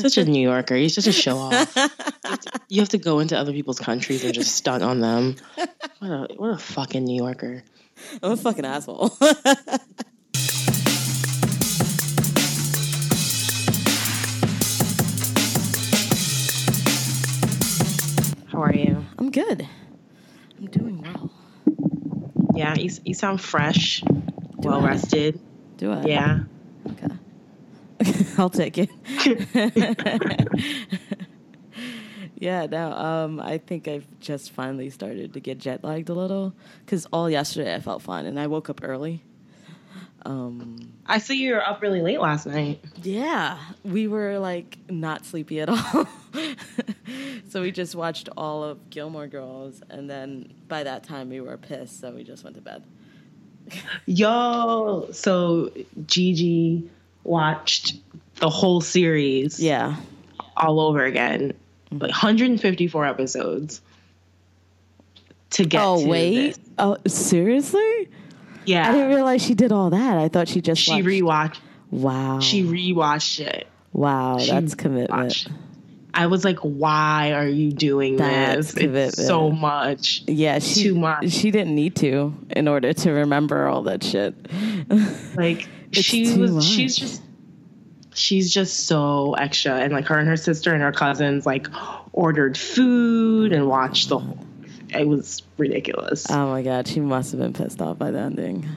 such a New Yorker. You're such a show off. You have to go into other people's countries and just stunt on them. What a what a fucking New Yorker. I'm a fucking asshole. How are you? I'm good. I'm doing well. Yeah, you, you sound fresh, well I? rested. Do I? Yeah. Okay. I'll take it. yeah, no, um, I think I've just finally started to get jet lagged a little because all yesterday I felt fine and I woke up early. Um, I see you were up really late last night. yeah, we were like not sleepy at all. so we just watched all of Gilmore Girls and then by that time we were pissed, so we just went to bed. Yo, so Gigi watched the whole series Yeah. all over again, like 154 episodes to get. oh to wait. this. Oh seriously? yeah. I didn't realize she did all that. I thought she just she watched- rewatched. Wow. She rewatched it. wow, She that's commitment. I was like, "Why are you doing That's this? It's commitment. so much." Yeah, she Too much. she didn't need to in order to remember all that shit. Like It's she was. much. She's just. She's just so extra, and like her and her sister and her cousins like ordered food and watched the whole. It was ridiculous. oh my god, she must have been pissed off by the ending.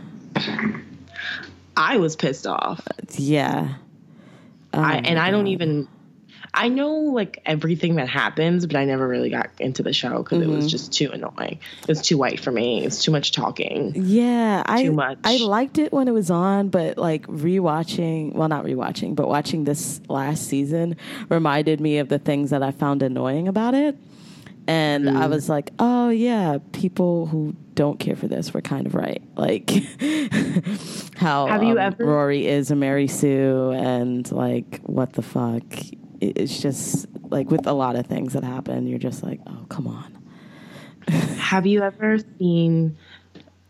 I was pissed off. Yeah. Oh I, and I don't even. I know like everything that happens, but I never really got into the show because it Mm-hmm. was just too annoying. It was too white for me. It's too much talking. Yeah, I much. I liked it when it was on, but like rewatching, well, not rewatching, but watching this last season reminded me of the things that I found annoying about it. And Mm. I was like, oh yeah, people who don't care for this were kind of right. Like how Have you um, ever- Rory is a Mary Sue, and like what the fuck. It- It's just like with a lot of things that happen, you're just like, oh come on. Have you ever seen,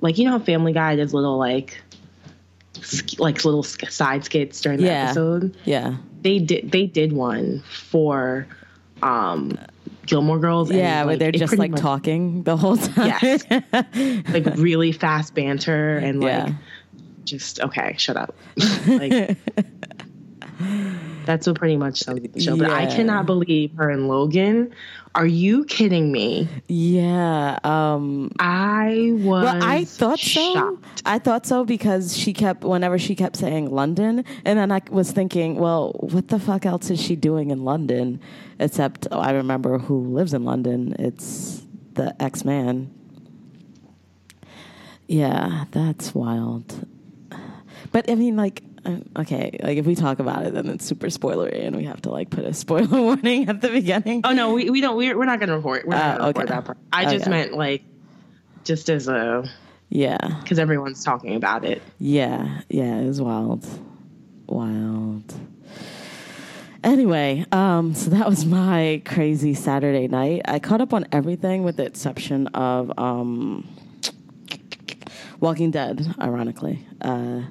like, you know how Family Guy does little like, sk- like little sk- side skits during the Yeah. episode? Yeah. They did. They did one for, um, Gilmore Girls. and, Yeah, where they're just like much- talking the whole time. Yes. like really fast banter and like Yeah. just okay, shut up. like that's what pretty much sums up the show. But I cannot believe her and Logan. Are you kidding me? yeah. Um, I was well, I thought so. I thought so because she kept, whenever she kept saying London, and then I was thinking, well, what the fuck else is she doing in London? Except oh, I remember who lives in London. It's the X Man. Yeah, that's wild. But I mean, like, okay, like if we talk about it, then it's super spoilery, and we have to like put a spoiler warning at the beginning. Oh no, we, we don't. We're, we're not going to report. We're not Oh, to report okay. that part. I just Okay. meant like, just as a Yeah. because everyone's talking about it. Yeah, yeah, it was wild. Wild. Anyway, um, so that was my crazy Saturday night. I caught up on everything with the exception of um, Walking Dead, ironically. Uh,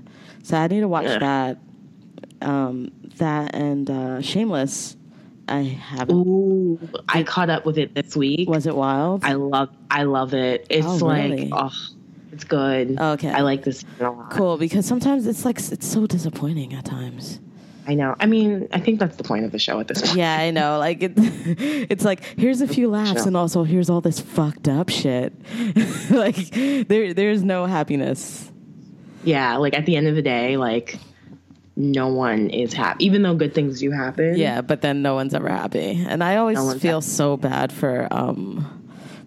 so I need to watch Ugh. that. Um, that and uh, Shameless. I haven't. Ooh, I caught up with it this week. Was it wild? I love I love it. It's Oh, like really? oh, it's good. Okay. I like this a lot. cool because sometimes it's like it's so disappointing at times. I know. I mean, I think that's the point of the show at this point. Yeah, I know. Like it, it's like here's a few laughs, and also here's all this fucked up shit. like there, there's no happiness. Yeah, like at the end of the day, like no one is happy, even though good things do happen. Yeah, but then no one's ever happy, and I always No feel happy. so bad for um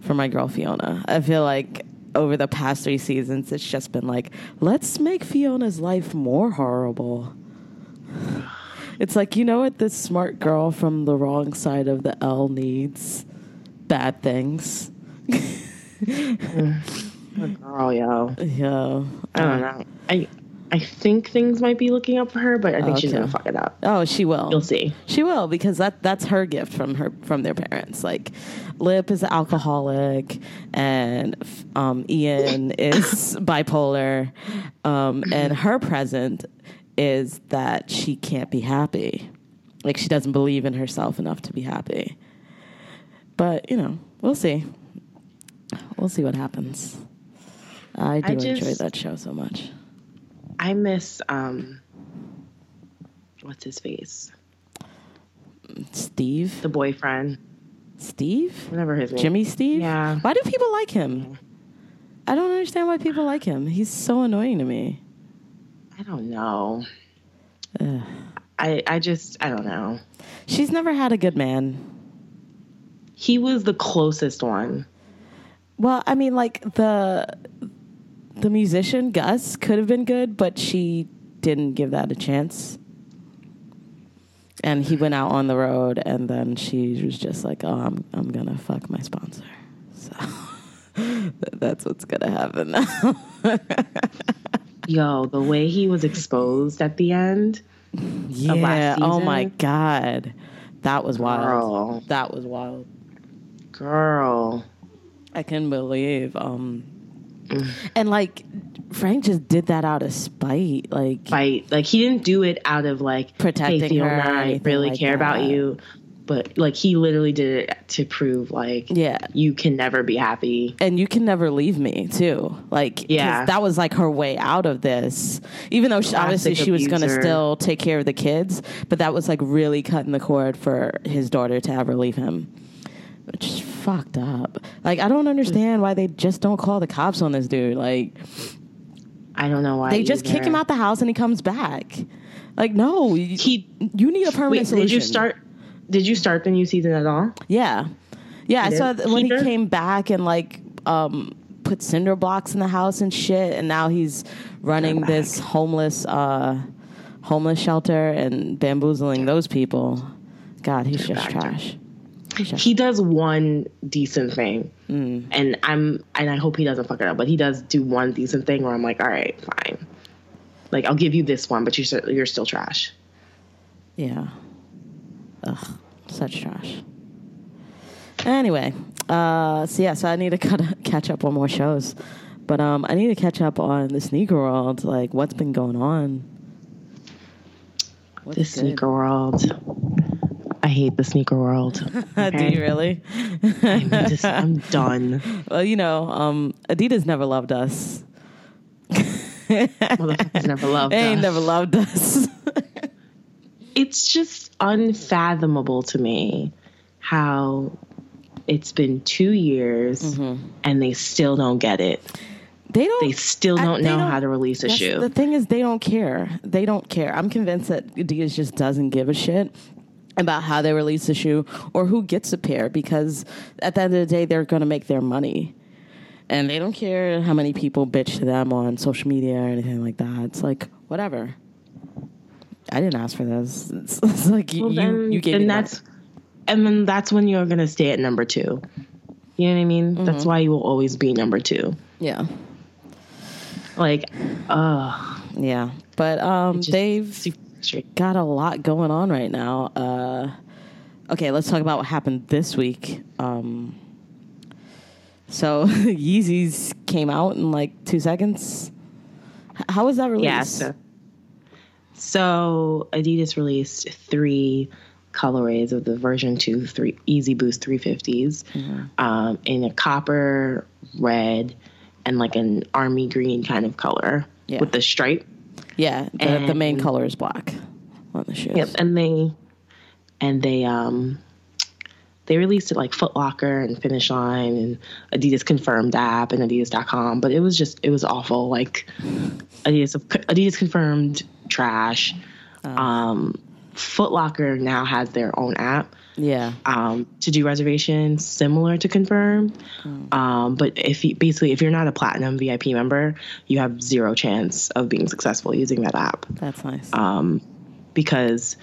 for my girl Fiona. I feel like over the past three seasons, it's just been like let's make Fiona's life more horrible. It's like you know what this smart girl from the wrong side of the L needs bad things. Girl, yo. Yeah. I don't know. I I think things might be looking up for her, but I think she's gonna fuck it up. Oh, she will. You'll see. She will because that that's her gift from her from their parents. Like, Lip is an alcoholic, and um, Ian is bipolar, um, and her present is that she can't be happy, Like she doesn't believe in herself enough to be happy. But, you know, we'll see. We'll see what happens. I do I enjoy that show so much. I miss um, what's his face, Steve? the boyfriend, Steve? whatever his name. Jimmy Steve? Yeah. Why do people like him? I don't understand why people like him. He's so annoying to me. I don't know. Ugh. I I just I don't know. She's never had a good man. He was the closest one. Well, I mean, like the the musician Gus could have been good, but she didn't give that a chance. And he went out on the road, and then she was just like, "Oh, I'm I'm gonna fuck my sponsor." So that's what's gonna happen now. Yo, the way he was exposed at the end, yeah. Oh my god, that was wild. girl, That was wild. girl. I can't believe. Um. Mm. and like Frank just did that out of spite. Like Fight like he didn't do it out of like Protecting hey, Fiona, her I really like care about you, but like he literally did it to prove like yeah. you can never be happy. and you can never leave me too Like Yeah. that was like her way out of this even though she, obviously Classic she was going to still take care of the kids but that was like really cutting the cord for his daughter to ever leave him which fucked up like i don't understand why they just don't call the cops on this dude like I don't know why they just kick him out the house and he comes back like no you, He you need a permanent wait, solution did you start? Did you start the new season at all? Yeah, yeah. I saw that when he came back and like um, put cinder blocks in the house and shit, and now he's running this homeless uh, homeless shelter and bamboozling those people. God, he's just back. trash. Just, He does one decent thing, Mm. and I'm and I hope he doesn't fuck it up. But he does do one decent thing where I'm like, all right, fine. Like I'll give you this one, but you're still, you're still trash. yeah. Ugh, such trash. Anyway, uh, so yeah, so I need to cut, catch up on more shows, but um, I need to catch up on the sneaker world. Like, what's been going on? What's The good? sneaker world. I hate the sneaker world. Do you really? I'm, just, I'm done. well, you know, um, Adidas never loved us. Motherfuckers never loved They ain't us. never loved us. it's just unfathomable to me how it's been two years Mm-hmm. and they still don't get it. they don't. They still don't they know don't- how to release a shoe. The thing is, they don't care. They don't care. I'm convinced that Adidas just doesn't give a shit about how they release a shoe or who gets a pair because at the end of the day, they're going to make their money. And they don't care how many people bitch to them on social media or anything like that. It's like, whatever. I didn't ask for this. It's, it's like you, Well, you, then, you gave then me that's and then that's when you're gonna stay at number two. You know what I mean? Mm-hmm. That's why you will always be number two. yeah. Like, uh Yeah, but um, they've got a lot going on right now. Uh, okay, let's talk about what happened this week. Um, so Yeezys came out in like two seconds. How was that released? Yeah. So, so Adidas released three colorways of the version two three Yeezy Boost 350s Mm-hmm. um, in a copper, red, and like an army green kind of color Yeah. with the stripe. Yeah. The, the main color is black on the shoes. Yep, and they and they um they released it like Foot Locker and Finish Line and Adidas confirmed app and Adidas.com, but it was just it was awful. Like Adidas Adidas confirmed trash. Um, Foot Locker now has their own app Yeah. um, to do reservations similar to confirm. Um, but if you, basically if you're not a platinum VIP member, you have zero chance of being successful using that app That's nice. um, because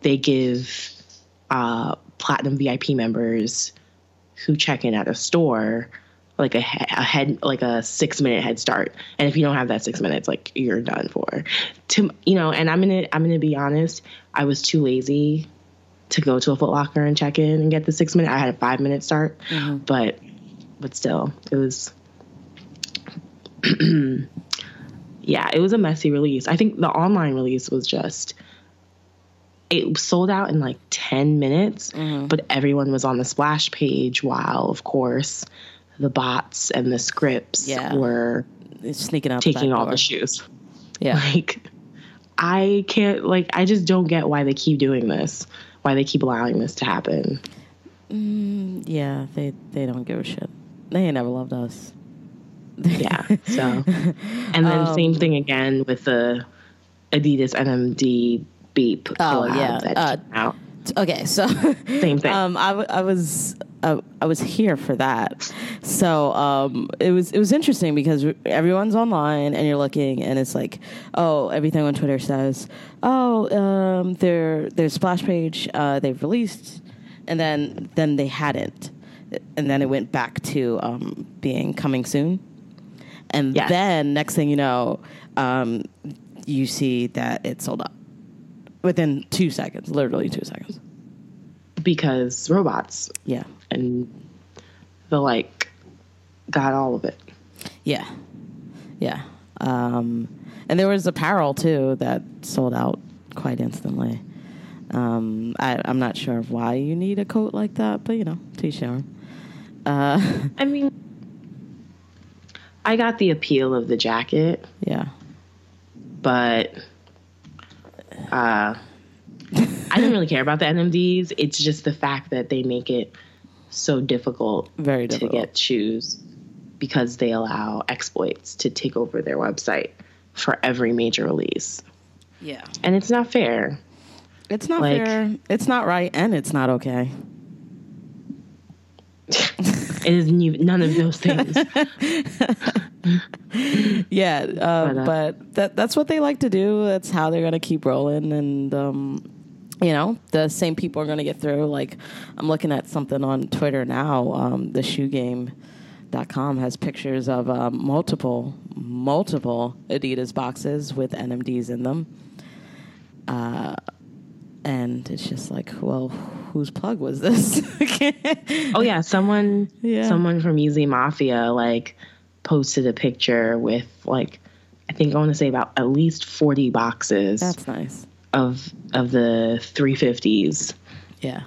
they give uh, platinum VIP members who check in at a store like a, a head like a six minute head start. And if you don't have that six minutes like you're done for. To you know and i'm gonna i'm gonna be honest i was too lazy to go to a Foot Locker and check in and get the six minute i had a five minute start but but still it was yeah it was a messy release. I think the online release was just it sold out in like 10 minutes, Mm-hmm. but everyone was on the splash page while, of course, the bots and the scripts Yeah. were It's sneaking out. taking back all the shoes. Yeah. Like, I can't, like, I just don't get why they keep doing this, why they keep allowing this to happen. Yeah, they they don't give a shit. They ain't never loved us. Yeah. So, and then Um, same thing again with the Adidas NMD Bape Oh, yeah. that Uh. Okay, so Same thing. Um, I, w- I was uh, I was here for that, so um, it was it was interesting because everyone's online and you're looking and it's like, oh, everything on Twitter says, oh, um, their their splash page uh, they've released, and then then they hadn't, and then it went back to um, being coming soon, and Yes. then next thing you know, um, you see that it sold out within two seconds, literally two seconds. because robots Yeah. And the like got all of it. Yeah. Yeah. Um, and there was apparel too that sold out quite instantly. Um, I, I'm not sure why you need a coat like that, but you know, t-shirt. Uh, I mean, I got the appeal of the jacket, yeah. but uh, I didn't really care about the NMDs. It's just the fact that they make it so difficult Very to get shoes because they allow exploits to take over their website for every major release. Yeah. And it's not fair. It's not Like- fair. It's not right, and it's not okay. It is ne- none of those things. Yeah, uh, But, uh, but that that's what they like to do. That's how they're gonna keep rolling, and um, you know, the same people are gonna get through. Like, I'm looking at something on Twitter now. Um, the shoe game.com has pictures of um, multiple multiple Adidas boxes with NMDs in them. Uh, and it's just like, well, whose plug was this? Oh yeah, someone Yeah. someone from Yeezy Mafia like posted a picture with like I think I want to say about at least 40 boxes That's nice. Of of the 350s. Yeah.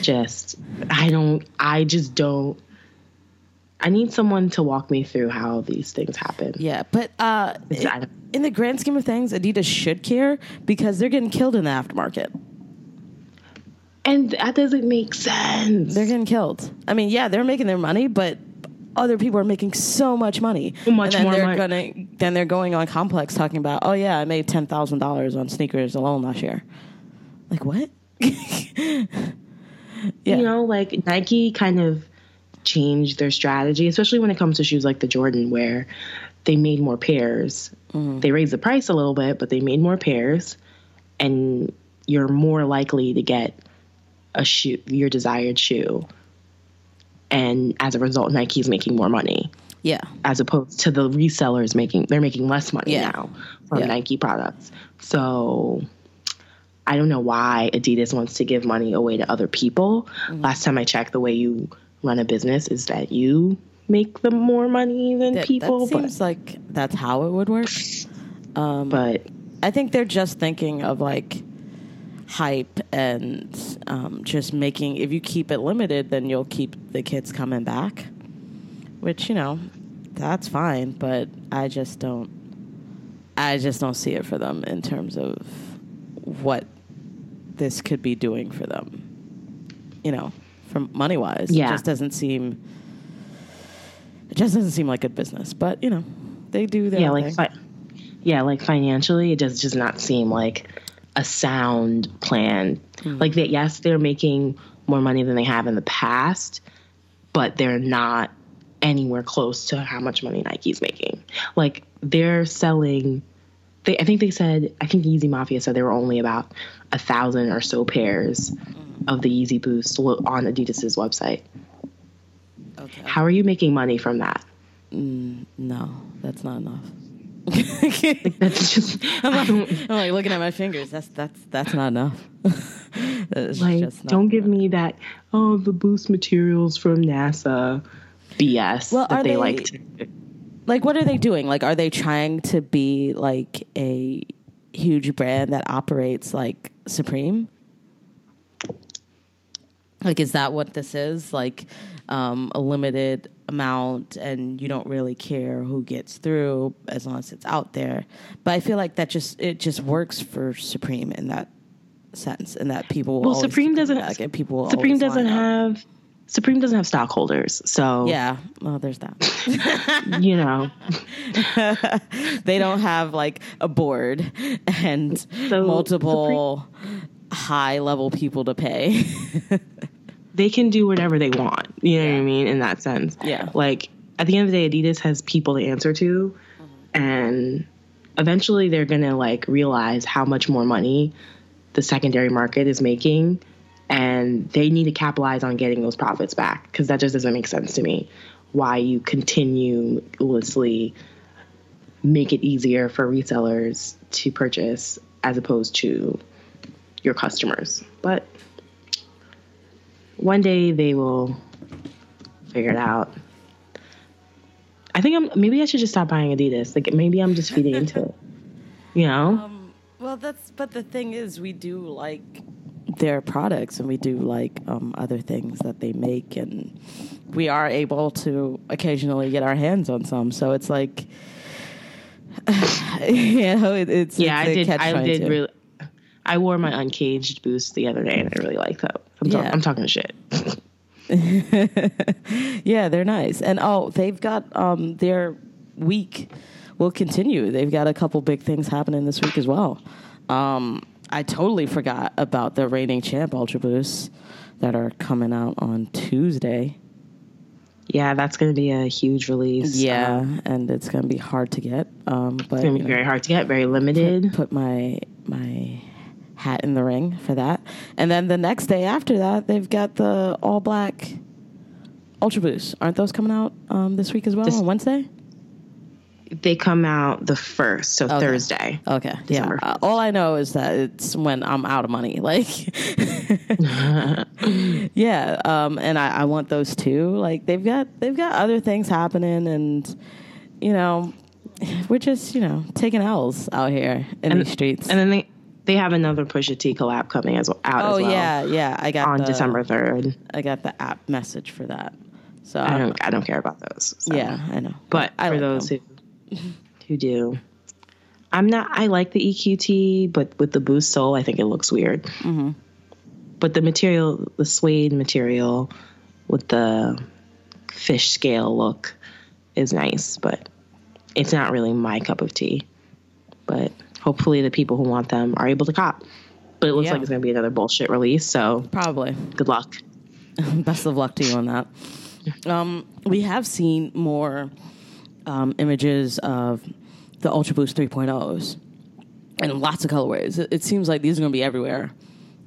Just I don't I just don't I need someone to walk me through how these things happen. Yeah, but uh, It's- in, I don't- in the grand scheme of things, Adidas should care because they're getting killed in the aftermarket. And that doesn't make sense. They're getting killed. I mean, yeah, they're making their money, but other people are making so much money. Much and then more they're money. Gonna, then they're going on Complex talking about, oh yeah, I made ten thousand dollars on sneakers alone last year. Like what? yeah. you know, like Nike kind of changed their strategy, especially when it comes to shoes like the Jordan, where they made more pairs. Mm-hmm. They raised the price a little bit, but they made more pairs, and you're more likely to get a shoe, your desired shoe. And as a result, Nike's making more money yeah. as opposed to the resellers making they're making less money Yeah. now from Yeah. Nike products. So I don't know why Adidas wants to give money away to other people. Mm-hmm. Last time I checked, the way you run a business is that you make them more money than That, people. that seems like that's how it would work. but, but I think they're just thinking of like hype and um, just making. If you keep it limited, then you'll keep the kids coming back. Which you know, that's fine. But I just don't. I just don't see it for them in terms of what this could be doing for them. You know, from money wise, Yeah. it just doesn't seem. It just doesn't seem like good business. But you know, they do their yeah, like fi- yeah, like financially, it does does not seem like a sound plan. Hmm. Like that, yes, they're making more money than they have in the past, but they're not anywhere close to how much money Nike's making. Like they're selling. They, I think they said. I think Yeezy Mafia said there were only about a thousand or so pairs of the Yeezy Boost on Adidas's website. Okay. How are you making money from that? No, that's not enough. That's just. I don't, I'm like looking at my fingers. That's that's that's not enough. That's Like, just not don't give me that. Oh, the boost materials from NASA BS Well, that are they, they- like to. like what are they doing? Like, are they trying to be like a huge brand that operates like Supreme? Like, is that what this is? Like, um, a limited amount, and you don't really care who gets through as long as it's out there. But I feel like that just it just works for Supreme in that sense, and that people will Well, Supreme doesn't. back and people Supreme doesn't have. Supreme doesn't have stockholders, so Yeah, well, there's that. you know. they don't have like a board and So, multiple high level people to pay. they can do whatever they want. You know what I mean? In that sense. Yeah. Like at the end of the day, Adidas has people to answer to, and eventually they're gonna like realize how much more money the secondary market is making, and they need to capitalize on getting those profits back because that just doesn't make sense to me. Why you continuously make it easier for resellers to purchase as opposed to your customers, but one day they will figure it out. I think I'm maybe I should just stop buying Adidas. Like maybe I'm just feeding into it. You know? well, that's but the thing is, we do like their products, and we do like um, other things that they make, and we are able to occasionally get our hands on some. So it's like, you know, it, it's yeah, it's I did. I catch-22. did really. I wore my uncaged boost the other day, and I really liked that. I'm, talk- Yeah. I'm talking shit. Yeah, they're nice. And oh, they've got um their week will continue. They've got a couple big things happening this week as well. Um I totally forgot about the reigning champ Ultra Boosts that are coming out on Tuesday. Yeah, that's going to be a huge release. Yeah, Um, and it's going to be hard to get. Um but it's going to you be know, very hard to get, very limited. put my my hat in the ring for that. And then the next day after that, they've got the all black Ultra Boosts. Aren't those coming out um, this week as well This- on Wednesday? They come out the first, so Okay. Thursday. Okay. December Yeah. Uh, all I know is that it's when I'm out of money. Like, yeah. Um, and I, I want those too. Like they've got they've got other things happening, and you know, we're just you know taking L's out here in these streets. And then they they have another Pusha T collab coming as well, out oh as well yeah, yeah. I got on the, December third. I got the app message for that. So I don't I don't care about those. so. yeah, I know. But I for like those them. who who do, I'm not. I like the EQT, but with the Boost Sole, I think it looks weird. Mm-hmm. But the material, the suede material, with the fish scale look, is nice. But it's not really my cup of tea. But hopefully, the people who want them are able to cop. But it looks Yeah. like it's going to be another bullshit release. So probably. good luck. Best of luck to you on that. Um, we have seen more um, images of the Ultra Boost 3.0s and lots of colorways. It, it seems like these are going to be everywhere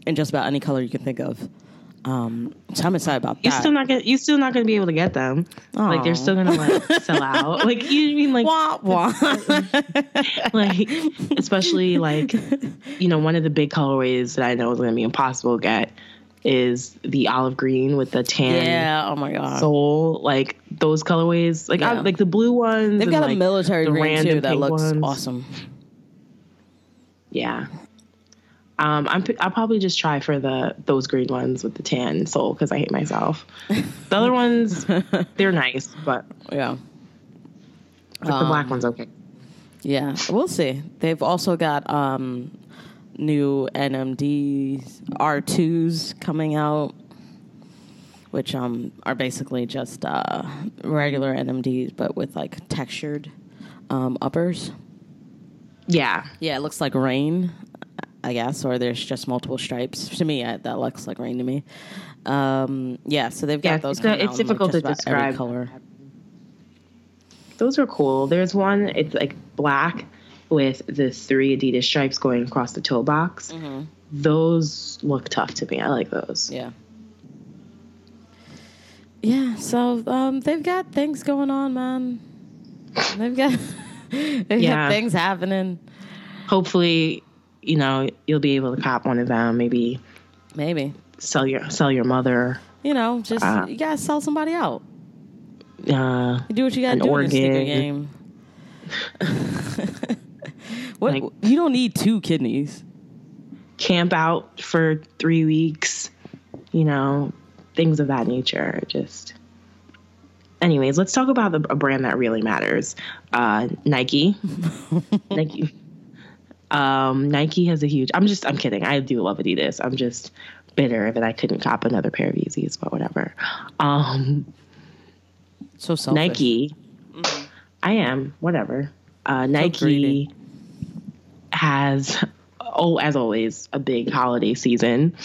in just about any color you can think of. Um, so I'm excited about You're that. still not gonna. You're still not gonna be able to get them. Like they're still gonna like sell out. Like you mean like wah, wah. like especially like you know one of the big colorways that I know is going to be impossible to get is the olive green with the tan yeah. Oh my god. sole. Like those colorways, like I, like the blue ones. They've and, got a like, military green too that looks ones. awesome. Yeah. Um, I'm, I'll probably just try for the those green ones with the tan sole because I hate myself. The other ones, they're nice, but Yeah. like the black one's okay. Yeah, we'll see. They've also got um, new NMDs, R2s coming out, which um, are basically just uh, regular NMDs, but with like textured um, uppers. Yeah, Yeah, it looks like rain, I guess, or there's just multiple stripes. To me, I, that looks like rain to me. Um, yeah, so they've got Yeah, those. it's a- it's difficult to describe. color. those are cool. There's one, it's like black with the three Adidas stripes going across the toe box. Those look tough to me. I like those. Yeah. Yeah, so um, they've got things going on, man. They've got they've Yeah. got things happening. Hopefully, you know, you'll be able to cop one of them. Maybe Maybe sell your sell your mother. you know, just Uh, you gotta sell somebody out. Uh, You do what you gotta do in a sneaker game. what Like- you don't need two kidneys. camp out for three weeks, you know, things of that nature. Just, anyways, let's talk about the, a brand that really matters. Uh, Nike. Nike. Um, Nike has a huge. I'm just. I'm kidding. I do love Adidas. I'm just bitter that I couldn't cop another pair of Yeezys, but whatever. Um, So selfish. Nike. I am whatever. Uh, Nike greedy. has, oh, as always, a big holiday season.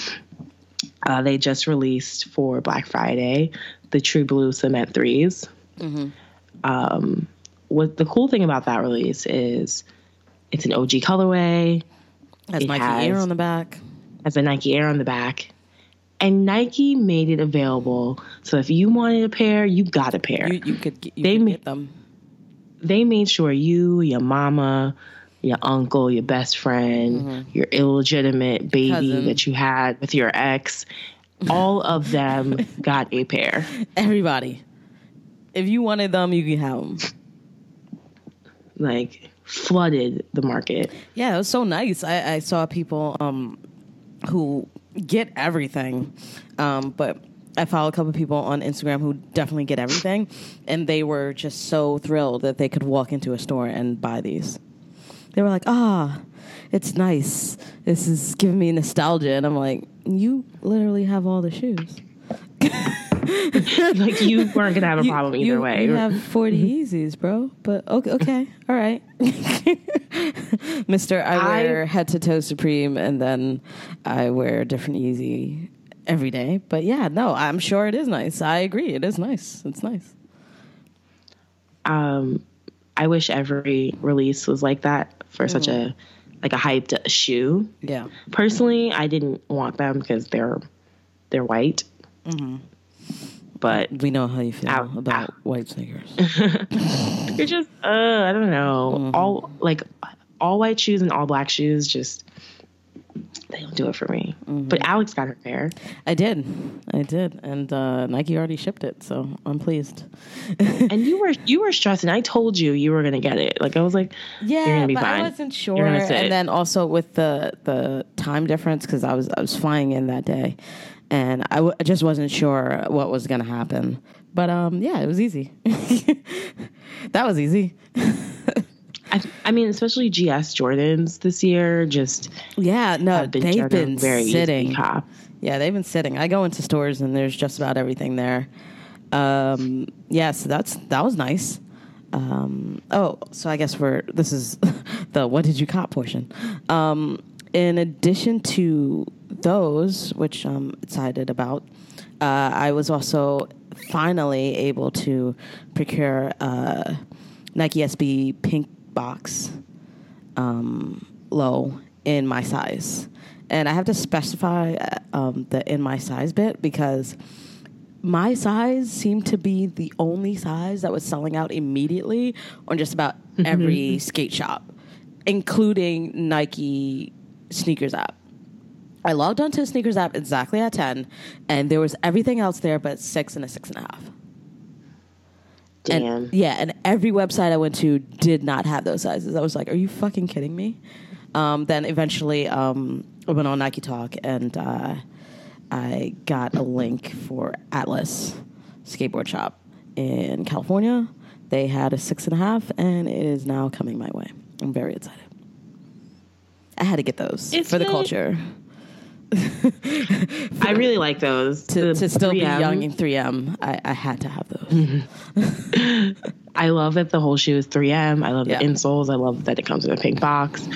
Uh, they just released for Black Friday the True Blue Cement 3s Um, what the cool thing about that release is it's an OG colorway, Has It Nike Air on the back. has a Nike Air on the back. And Nike made it available. So if you wanted a pair, you got a pair. You, you could, get, you They could ma- get them. they made sure you, your mama, your uncle, your best friend, mm-hmm. your illegitimate baby Cousin. that you had with your ex, all of them got a pair. Everybody. If you wanted them, you could have them. Like flooded the market. Yeah, it was so nice. I, I saw people um, who get everything, um, but I follow a couple of people on Instagram who definitely get everything, and they were just so thrilled that they could walk into a store and buy these. They were like, "Ah, it's nice. This is giving me nostalgia," and I'm like, "You literally have all the shoes. Like you weren't gonna have a You- problem either you, way. You have 40 Yeezys, mm-hmm. bro. But okay, okay, all right. Mister, I I- wear head to toe Supreme, and then I wear a different Yeezy every day. But yeah, no, I'm sure it is nice. I agree, it is nice. It's nice. um, I wish every release was like that for such mm-hmm. a like a hyped shoe. Yeah, Personally, I didn't want them because they're they're white. Mm-hmm. But we know how you feel Ow, about ow. white sneakers. You're just, uh, I don't know. All like all white shoes and all black shoes just they don't do it for me. But Alex got her pair. I did, I did, and uh, Nike already shipped it, so I'm pleased. And you were you were stressing. I told you you were gonna get it. Like I was like, Yeah, you're gonna be but fine. I wasn't sure. You're gonna sit. And then also with the the time difference because I was I was flying in that day, and I, w- I just wasn't sure what was gonna happen. But um, yeah, it was easy. that was easy. I, I mean, especially GS Jordans this year just Yeah, no, been they've been very sitting. Yeah, they've been sitting. I go into stores and there's just about everything there. Um, yeah, so that's that was nice. Um, oh, so I guess we're this is the what did you cop portion. Um, in addition to those, which I'm excited about, uh, I was also finally able to procure uh, Nike SB pink box um, low in my size. And I have to specify uh, um, the in my size bit because my size seemed to be the only size that was selling out immediately on just about every skate shop, including Nike sneakers app. I logged onto the sneakers app exactly at 10, and there was everything else there but six and a six and a half. Damn. And, yeah, and every website I went to did not have those sizes. I was like, "Are you fucking kidding me?" Um, then eventually, um, I went on Nike Talk and uh, I got a link for Atlas Skateboard Shop in California. They had a six and a half, and it is now coming my way. I'm very excited. I had to get those It's for the good. culture I really like those. to, to still be 3M. young in 3M. I, I had to have those. I love that the whole shoe is 3M. I love Yeah. the insoles. I love that it comes in a pink box.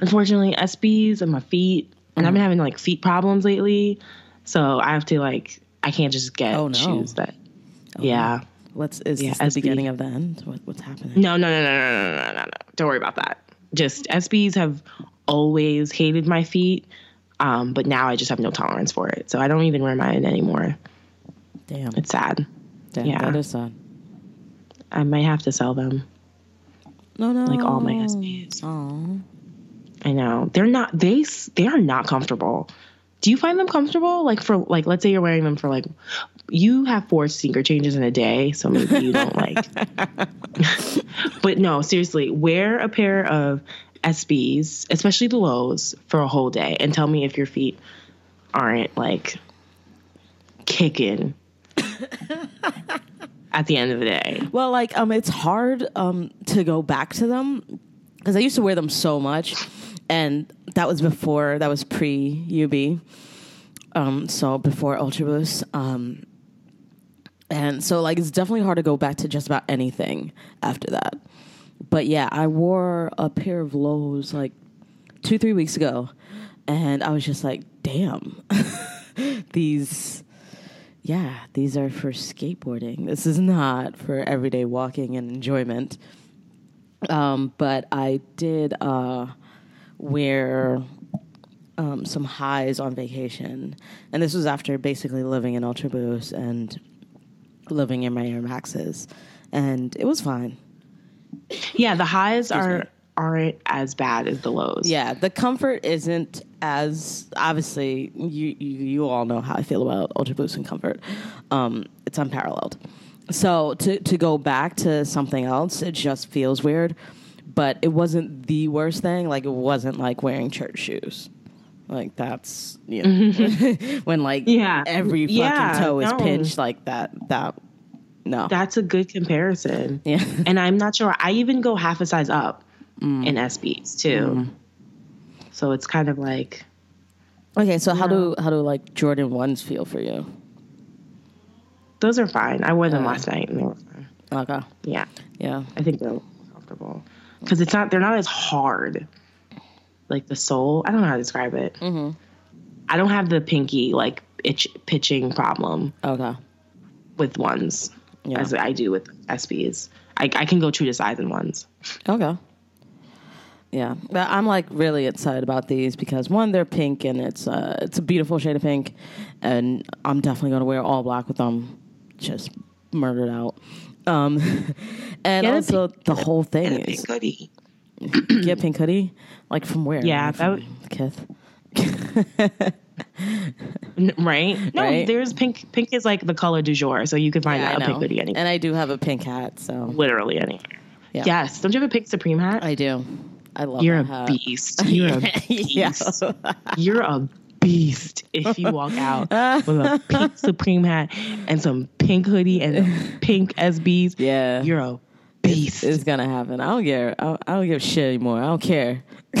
Unfortunately, SBs and my feet, and Mm. I've been having like feet problems lately. So I have to like, I can't just get Oh, no. shoes that. yeah. What's is Yeah, this the SB. beginning of the end? What, what's happening? No, no, no, no, no, no, no, no, no. Don't worry about that. Just SBs have always hated my feet. Um, but now I just have no tolerance for it. So I don't even wear mine anymore. Damn. It's sad. Damn, yeah. That is sad. I might have to sell them. No, no. Like all my SBs. Oh. I know they're not. They they are not comfortable. Do you find them comfortable? Like for like, let's say you're wearing them for like, you have four sneaker changes in a day, so maybe you don't like. but no, seriously, wear a pair of SBs, especially the lows, for a whole day and tell me if your feet aren't like kicking at the end of the day. Well, like um, it's hard um to go back to them because I used to wear them so much, and that was before that was pre UB, um, so before Ultra Boost, um, and so like it's definitely hard to go back to just about anything after that. But yeah, I wore a pair of lows like two three weeks ago, and I was just like, damn, these yeah, these are for skateboarding. This is not for everyday walking and enjoyment. Um, but I did uh, wear um, some highs on vacation, and this was after basically living in Ultra Boost and living in my Air Maxes, and it was fine. Yeah, the highs are aren't as bad as the lows. Yeah, the comfort isn't as obviously you you, you all know how I feel about Ultra Boost and comfort. Um, it's unparalleled. So to to go back to something else, it just feels weird. But it wasn't the worst thing. Like it wasn't like wearing church shoes. Like that's you know when like Yeah. every fucking Yeah, toe is no. pinched like that. That no. That's a good comparison. yeah. And I'm not sure. I even go half a size up mm. in SBs too. Mm. So it's kind of like Okay, so how do how do like Jordan ones feel for you? those are fine. I wore them uh. last night and they were fine. Okay. Yeah, Yeah. I think they're comfortable because it's not. They're not as hard. Like the sole, I don't know how to describe it. Mhm. I don't have the pinky like itch pitching problem Okay. with ones Yeah. as I do with SBs. I, I can go true to size in ones. Okay. Yeah, but I'm like really excited about these because one, they're pink and it's uh, it's a beautiful shade of pink, and I'm definitely gonna wear all black with them, just murdered out. Um, and Get also the whole thing a is pink hoodie. get pink hoodie, like from where? Yeah, that from would- Kith. Right? No, Right? there's pink. Pink is like the color du jour, so you can find Yeah, a pink hoodie anywhere. And I do have a pink hat, so literally anywhere. Yeah. Yes. Don't you have a pink Supreme hat? I do. I love. You're a hat. beast. You're a beast. You're a beast if you walk out with a pink Supreme hat and some pink hoodie and pink SBs. Yeah. You're a beast. It's gonna happen. I don't care. I, I don't give a shit anymore. I don't care.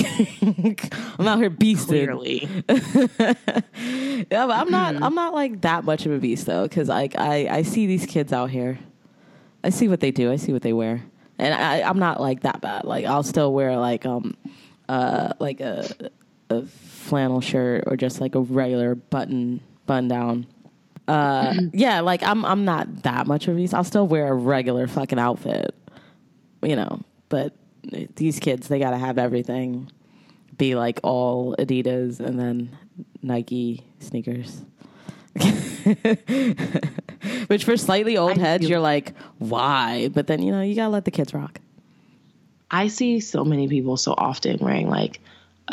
I'm out here beasting. Clearly. Yeah, but I'm not. Mm-hmm. I'm not like that much of a beast though, because like I I see these kids out here. I see what they do. I see what they wear, and I I'm not like that bad. Like I'll still wear like um uh like a a flannel shirt or just like a regular button button down. Uh yeah, like I'm I'm not that much of a beast. I'll still wear a regular fucking outfit, you know. But these kids, they gotta have everything be like all Adidas and then Nike sneakers. Which for slightly old I heads, you're like, why? But then you know you gotta let the kids rock. I see so many people so often wearing like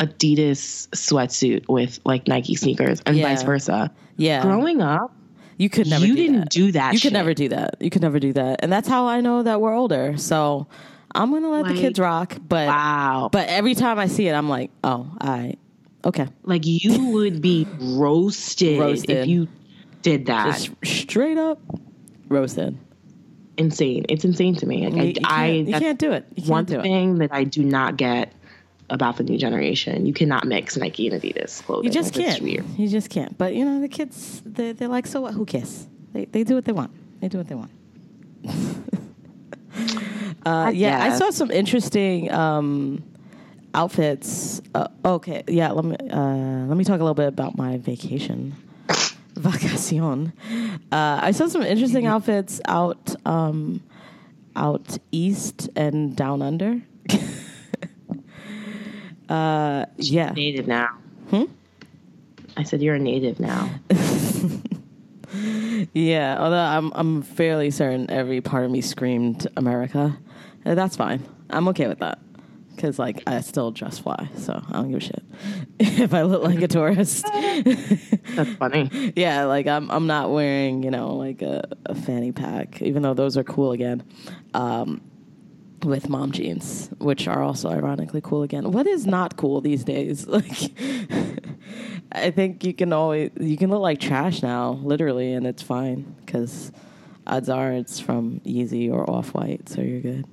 Adidas sweatsuit with like Nike sneakers and Yeah. vice versa. Yeah, Growing up, you could never. you do didn't that. do that You shit. could never do that. You could never do that, and that's how I know that we're older. So I'm gonna let the kids rock. But wow. but every time I see it, I'm like, oh, I okay, like you would be roasted, Roasted. if you did that. just straight up roasted. insane. It's insane to me. Like, You, I, you can't, I you can't do it. You can't one do it. thing that I do not get about the new generation. You cannot mix Nike and Adidas clothing. You just Like, can't. weird. You just can't. But you know, the kids, they they're like, so what? Who cares? They they do what they want. They do what they want. uh, yeah, I saw some interesting um, outfits. Uh, okay, yeah. Let me uh, let me talk a little bit about my vacation. Vacacion. Uh, I saw some interesting outfits out um, out east and down under. uh, yeah. Native now. Hmm? I said you're a native now. Yeah, although I'm I'm fairly certain every part of me screamed America. Uh, That's fine. I'm okay with that. Cause like I still dress fly, so I don't give a shit if I look like a tourist. That's funny. yeah, like I'm I'm not wearing you know like a, a fanny pack, even though those are cool again. Um, with mom jeans, which are also ironically cool again. What is not cool these days? Like, I think you can always you can look like trash now, literally, and it's fine because odds are it's from Yeezy or Off White, so you're good.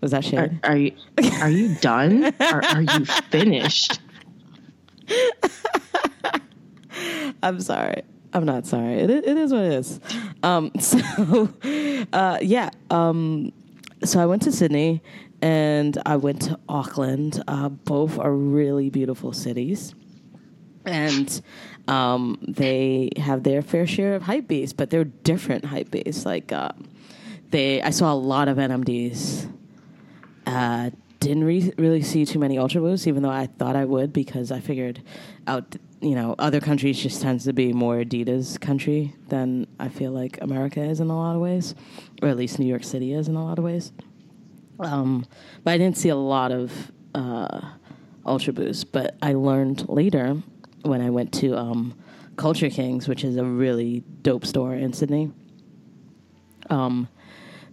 Was that shit? Are, are you are you done? or are you finished? I'm sorry. I'm not sorry. It, it is what it is. Um, so, uh, yeah. Um, so I went to Sydney and I went to Auckland. Uh, both are really beautiful cities. And um, they have their fair share of hype beasts, but they're different hype beasts. Like, uh, they, I saw a lot of NMDs. Uh, didn't re- really see too many Ultra Boosts, even though I thought I would because I figured out, you know, other countries just tends to be more Adidas country than I feel like America is in a lot of ways, or at least New York City is in a lot of ways. Um, but I didn't see a lot of uh, Ultra Boosts. But I learned later when I went to um, Culture Kings, which is a really dope store in Sydney. Um,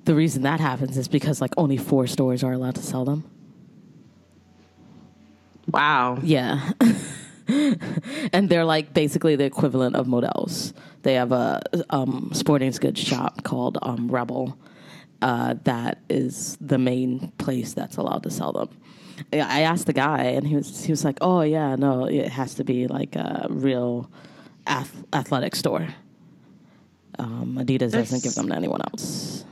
the reason that happens is because like only four stores are allowed to sell them. Wow. Yeah. and they're like basically the equivalent of Models. They have a um, sporting goods shop called um, Rebel uh, that is the main place that's allowed to sell them. I asked the guy, and he was he was like, "Oh yeah, no, it has to be like a real ath- athletic store. Um, Adidas doesn't give them to anyone else."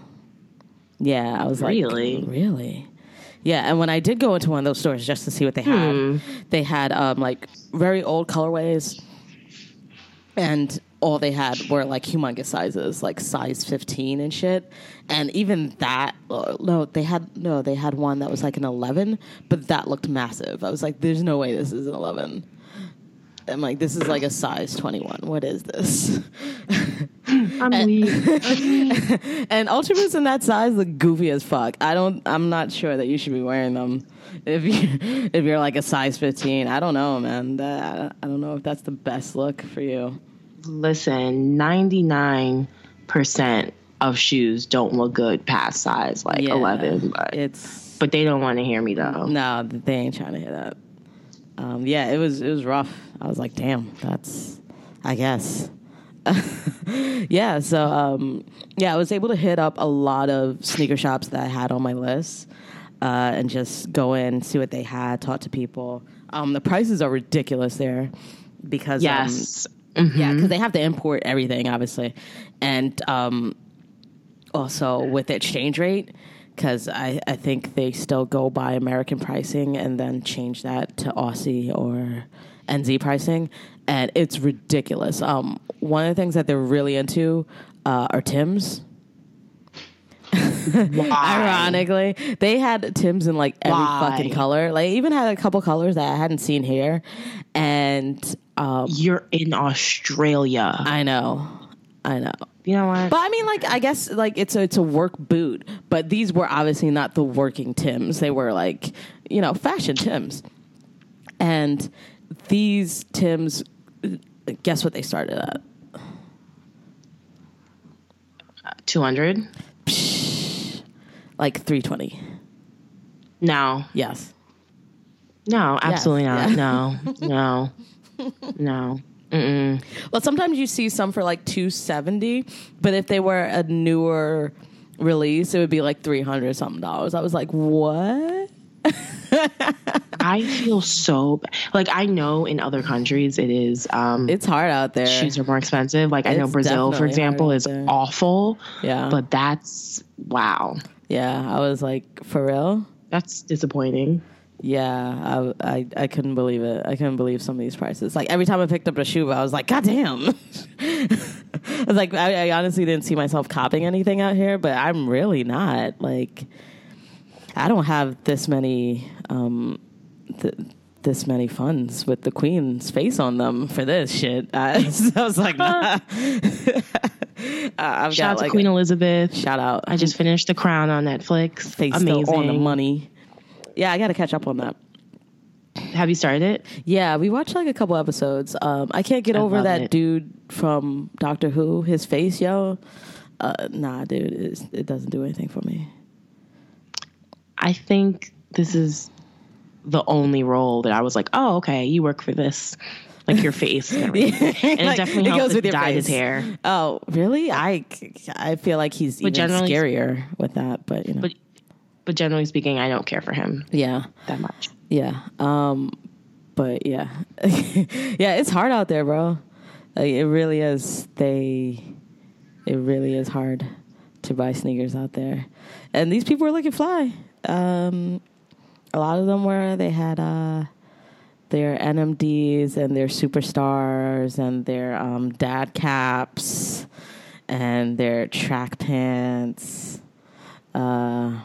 Yeah, I was like, Really? really." Yeah, and when I did go into one of those stores just to see what they had, they had um, like very old colorways, and all they had were like humongous sizes, like size fifteen and shit. And even that, uh, no, they had no, they had one that was like an eleven, but that looked massive. I was like, "There's no way this is an 11. I'm like, "This is like a size twenty one. What is this?" I'm weak. and Ultra Boosts in that size look goofy as fuck. I don't. I'm not sure that you should be wearing them if you if you're like a size 15. I don't know, man. That, I don't know if that's the best look for you. Listen, 99% of shoes don't look good past size like Yeah. 11, but It's but they don't want to hear me though. no, they ain't trying to hear that. Um, yeah, it was it was rough. I was like, damn, that's I guess. yeah, so um, yeah, I was able to hit up a lot of sneaker shops that I had on my list, uh, and just go in, see what they had, talk to people. Um, the prices are ridiculous there because um, Yes. Mm-hmm. yeah, because they have to import everything, obviously, and um, also with the exchange rate, because I, I think they still go by American pricing and then change that to Aussie or NZ pricing, and it's ridiculous. Um, one of the things that they're really into uh, are Tim's. Ironically, they had Tim's in like every Why? fucking color. Like even had a couple colors that I hadn't seen here, and um, You're in Australia. I know, I know. you know what? But I mean, like, I guess like it's a it's a work boot, but these were obviously not the working Tims. They were like, you know, fashion Tims, and these Tims. Guess what they started at? 200? Like three twenty. No. Yes. No, absolutely Yes, not. No. No. no. Mm-mm. Well, sometimes you see some for like two seventy, but if they were a newer release, it would be like three hundred something dollars. I was like, what? I feel so ba- like I know in other countries it is um It's hard out there. shoes are more expensive. Like I know Brazil, for example, is there. awful. Yeah. But that's wow. yeah, I was like, for real? That's disappointing. Yeah, I, I I couldn't believe it. I couldn't believe some of these prices. Like every time I picked up a shoe, I was like, God damn. I was like, I, I honestly didn't see myself copying anything out here, but I'm really not. Like, I don't have this many um, th- this many funds with the queen's face on them for this shit. I, so I was like, nah. I've Shout out to like Queen Elizabeth. shout out. I just finished The Crown on Netflix. face Amazing. still on the money. Yeah, I got to catch up on that. Have you started it? Yeah, we watched like a couple episodes. Um, I can't get I over that it. dude from Doctor Who. His face, yo. Uh, nah, dude, it's, it doesn't do anything for me. I think this is the only role that I was like, oh, okay, you work for this, like your face, and, everything. and it Like, definitely it helps goes with your dyed his face. hair. Oh, really? I, I feel like he's even scarier with that, but you know. But but generally speaking, I don't care for him yeah. that much. Yeah. Um but yeah. yeah, it's hard out there, bro. Like it really is. They it really is hard to buy sneakers out there. And these people were looking fly. Um a lot of them were they had uh their NMDs and their superstars and their um, dad caps and their track pants. Uh,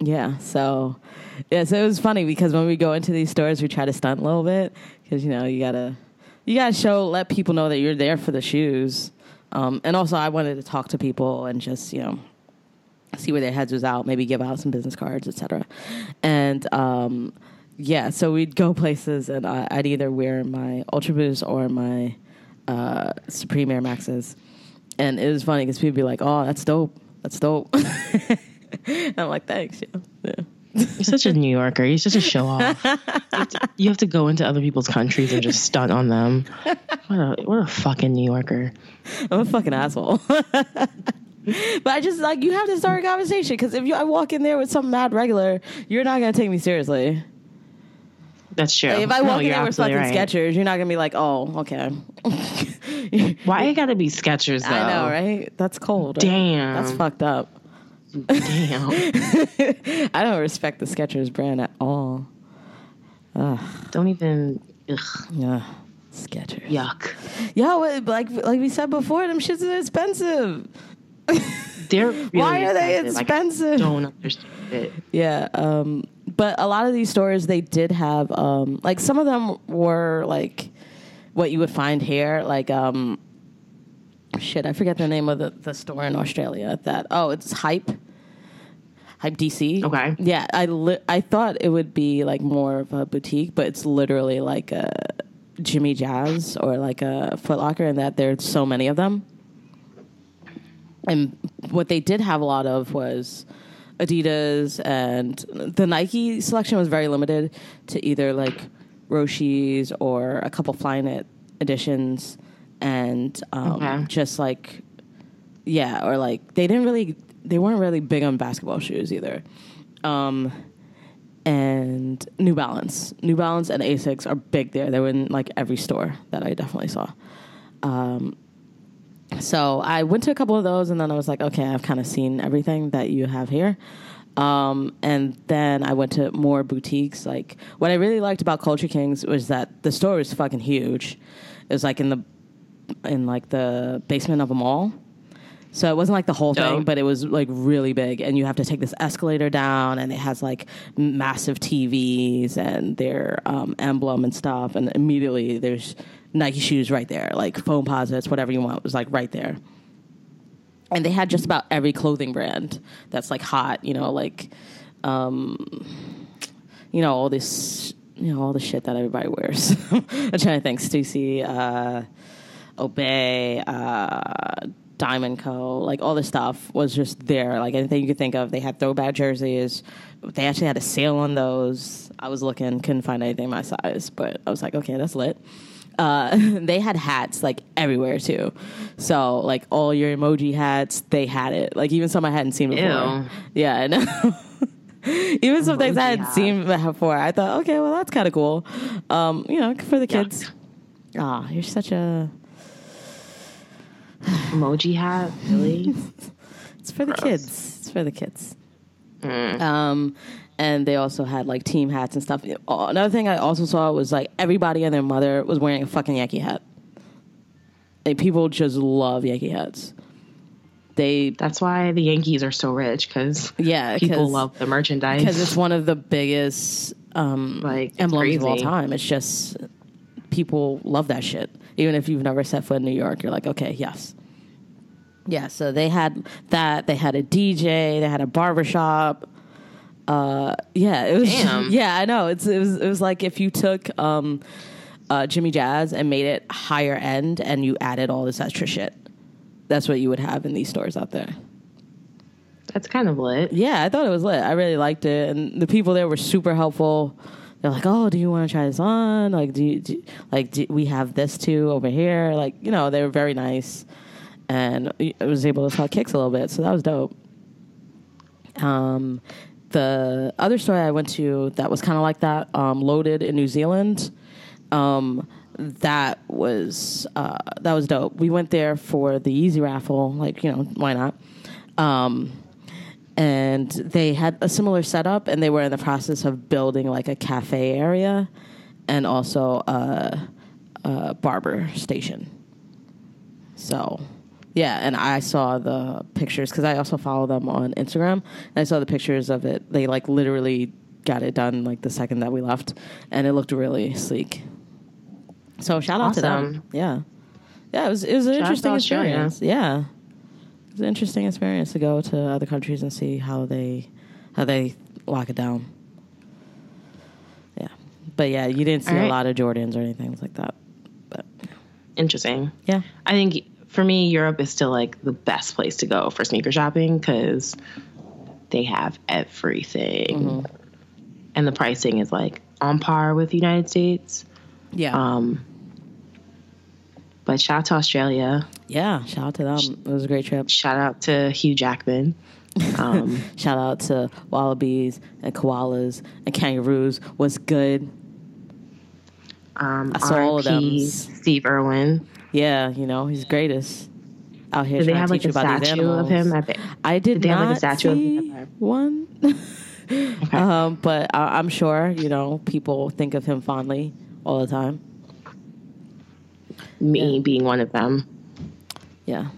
yeah, so yeah, so it was funny because when we go into these stores, we try to stunt a little bit because you know you gotta you gotta show let people know that you're there for the shoes, um, and also I wanted to talk to people and just you know see where their heads was out, maybe give out some business cards, etc. And um, yeah, so we'd go places and I, I'd either wear my Ultra Boost or my uh, Supreme Air Maxes, and it was funny because people would be like, "Oh, that's dope, that's dope." I'm like, "Thanks, yeah." yeah. You're such a New Yorker. You're such a show off. You have, to, you have to go into other people's countries and just stunt on them. What a what a fucking New Yorker. I'm a fucking asshole. but I just like you have to start a conversation because if you I walk in there with some mad regular, you're not gonna take me seriously. That's true. Like, if I No, walk in there with fucking right. Skechers, you're not gonna be like, oh, okay. Why it gotta be Skechers though? I know, right? That's cold. right? Damn. That's fucked up. Damn. I don't respect the Skechers brand at all. Don't even. Ugh, Yeah, Skechers. yuck. Yeah, like like we said before, them shits are expensive. They're really Why are they Like, expensive? I don't understand it. Yeah, um, but a lot of these stores they did have um, like some of them were like what you would find here, like um, shit, I forget the name of the, the store in Australia. That oh, it's Hype, Hype DC. Okay. yeah, I li- I thought it would be like more of a boutique, but it's literally like a Jimmy Jazz or like a Foot Locker, in that there's so many of them. And what they did have a lot of was Adidas and the Nike selection was very limited to either like Roshes or a couple Flyknit editions and um, Okay. just like yeah or like they didn't really they weren't really big on basketball shoes either um, and New Balance New Balance and Asics are big there they were in like every store that I definitely saw um, so I went to a couple of those, and then I was like, okay, I've kind of seen everything that you have here. Um, and then I went to more boutiques. Like what I really liked about Culture Kings was that the store was fucking huge. It was like in the in like the basement of a mall. So it wasn't like the whole thing, but it was like really big, and you have to take this escalator down, and it has like massive TVs and their um, emblem and stuff, and immediately there's Nike shoes right there, like Foamposites, whatever you want was like right there. And they had just about every clothing brand that's like hot, you know, like, um, you know, all this, you know, all the shit that everybody wears. I'm trying to think, Stussy, uh, Obey, uh, Diamond Co. Like all this stuff was just there. Like anything you could think of. They had throwback jerseys. They actually had a sale on those. I was looking, couldn't find anything my size, but I was like, okay, that's lit. Uh, they had hats like everywhere too. So like all your emoji hats, they had it. Like even some I hadn't seen before. Ew. Yeah, I know. even some things I hadn't hat. seen before. I thought, okay, well that's kind of cool. Um, you know, for the kids. Ah, you're such a. Emoji hat, really? It's for the kids. It's for the kids. Um, and they also had like team hats and stuff. Oh, Another thing I also saw was like everybody and their mother was wearing a fucking Yankee hat. Like, people just love Yankee hats. They That's why the Yankees are so rich because yeah, people 'cause- love the merchandise. because it's one of the biggest um, Like, it's emblems of all time. It's just people love that shit. Even if you've never set foot in New York, you're like, okay, yes. Yeah, so they had that. They had a DJ. They had a barbershop. Uh, yeah, it was. Damn. Yeah, I know. It's it was it was like if you took um, uh, Jimmy Jazz and made it higher end, and you added all this extra shit. That's what you would have in these stores out there. That's kind of lit. Yeah, I thought it was lit. I really liked it, and the people there were super helpful. They're like, "Oh, do you want to try this on? Like, do you do, like do, we have this too over here? Like, you know, they were very nice, and I was able to talk kicks a little bit, so that was dope. Um, the other store I went to that was kind of like that, um, loaded in New Zealand. Um, that was uh, that was dope. We went there for the Yeezy raffle, like you know, why not? Um, and they had a similar setup, and they were in the process of building like a cafe area, and also a, a barber station. So, yeah, and I saw the pictures because I also follow them on Instagram, and I saw the pictures of it. They like literally got it done like the second that we left, and it looked really sleek. So shout out to them. Yeah, yeah, it was it was an Shout interesting experience. Yeah, it was an interesting experience to go to other countries and see how they how they lock it down. Yeah, but yeah, you didn't see All a lot of Jordans or anything like that. But Interesting. yeah, I think for me, Europe is still like the best place to go for sneaker shopping because they have everything, and the pricing is like on par with the United States. yeah, Um, but shout out to Australia. yeah. Shout out to them. It was a great trip. Shout out to Hugh Jackman. Um, Shout out to wallabies and koalas and kangaroos. Was good. um, I saw all of them. Steve Irwin. Yeah, you know he's greatest out here. Did they trying have to like teach a statue of him? I did, Did they not have, like, a statue of see him at the- one. um, but I, I'm sure you know people think of him fondly all the time. Me Yeah. being one of them. Yeah,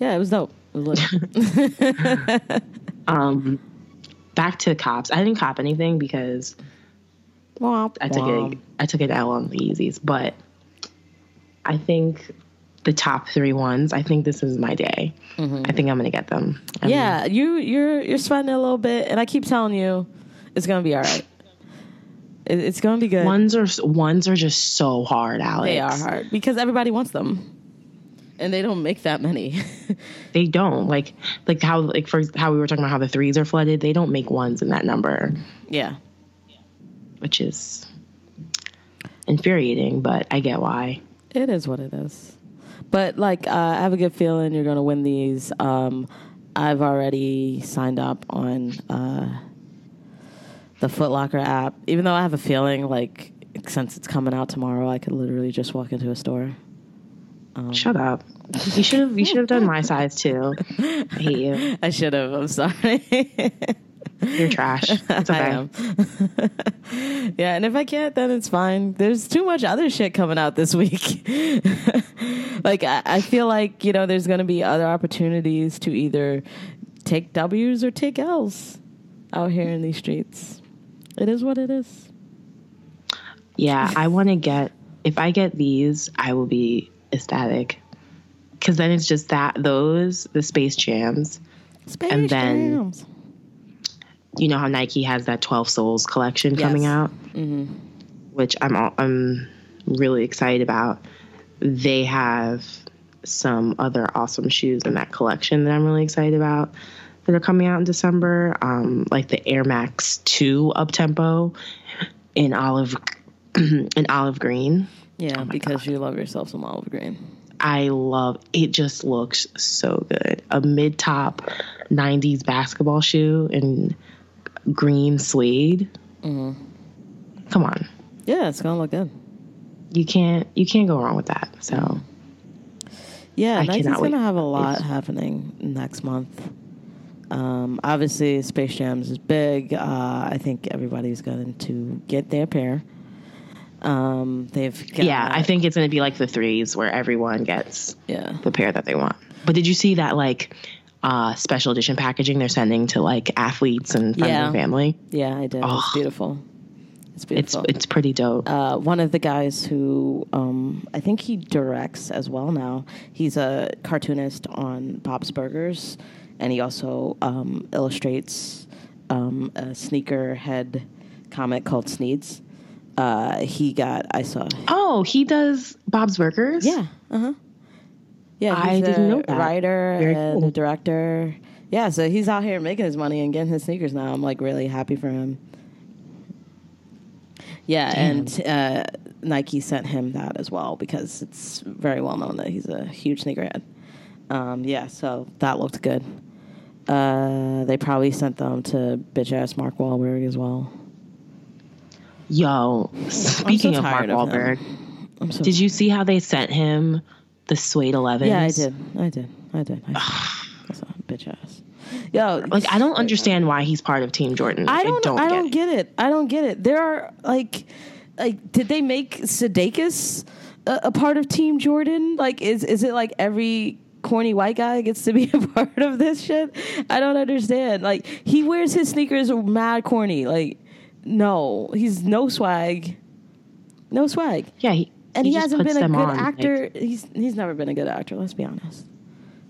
yeah, it was dope. It was. Um, back to the cops. I didn't cop anything because Womp I took womp. it. I took an L on the Yeezys, but I think the top three ones. I think this is my day. I think I'm gonna get them. I'm- Yeah, you you're you're sweating a little bit, and I keep telling you, it's gonna be all right. It, it's gonna be good. ones are ones are just so hard, Alex. they are hard because everybody wants them, and they don't make that many. They don't like like how like for how we were talking about how the threes are flooded. They don't make ones in that number, yeah, which is infuriating. But I get why. it is what it is. But like, uh, I have a good feeling you're gonna win these. Um, I've already signed up on uh, the Foot Locker app, even though I have a feeling like since it's coming out tomorrow, I could literally just walk into a store. Um, Shut up. You should have. You should have done my size too. I hate you. I should have. I'm sorry. You're trash. It's okay. I am. yeah, and if I can't, then it's fine. There's too much other shit coming out this week. like I, I feel like you know, there's going to be other opportunities to either take W's or take L's out here in these streets. It is what it is. Yeah, I want to get. If I get these, I will be ecstatic. Because then it's just that those the Space Jams. Space And then- Jams. You know how Nike has that Twelve Soles collection coming Yes. out, mm-hmm. which I'm all, I'm really excited about. They have some other awesome shoes in that collection that I'm really excited about that are coming out in December. Um, like the Air Max Two Up Tempo in olive in olive green. Yeah, Oh because you love yourself some olive green. I love it just looks so good. A mid top 90s basketball shoe in green suede. Mm-hmm. Come on. Yeah, it's gonna look good. You can't you can't go wrong with that. So Yeah, I Nike's cannot gonna have a lot It's- happening next month. Um, obviously, Space Jams is big. Uh, I think everybody's going to get their pair. Um, they've got, yeah, I think it's gonna be like the threes where everyone gets yeah, the pair that they want. But did you see that like uh special edition packaging they're sending to like athletes and friends Yeah. and family? yeah, I did. It's Oh. beautiful. It's It's beautiful. it's pretty dope. uh, one of the guys who um, I think he directs as well now. He's a cartoonist on Bob's Burgers, and he also um, illustrates um, a sneaker head comic called Sneeds. Uh, he got I saw oh, he does Bob's Burgers? yeah uh huh yeah I he's didn't a know that. writer Very and cool. a director yeah, so he's out here making his money and getting his sneakers now. I'm like really happy for him. Yeah, and uh, Nike sent him that as well because it's very well known that he's a huge sneakerhead. Um, yeah, so that looked good. Uh, they probably sent them to bitch ass Mark Wahlberg as well. Yo, speaking of Mark of. Wahlberg, I'm so did you see how they sent him the suede 11s? Yeah, I did. I did. I did. I a bitch ass. Yo, Like, I don't understand why he's part of Team Jordan. I don't. I don't, get, it. get it. I don't get it. There are like, like, did they make Sudeikis a, a part of Team Jordan? Like, is is it like every corny white guy gets to be a part of this shit? I don't understand. Like, he wears his sneakers mad corny. Like, no, he's no swag, no swag, Yeah, he, and he, just hasn't been a good on, like- actor. he's he's never been a good actor. Let's be honest.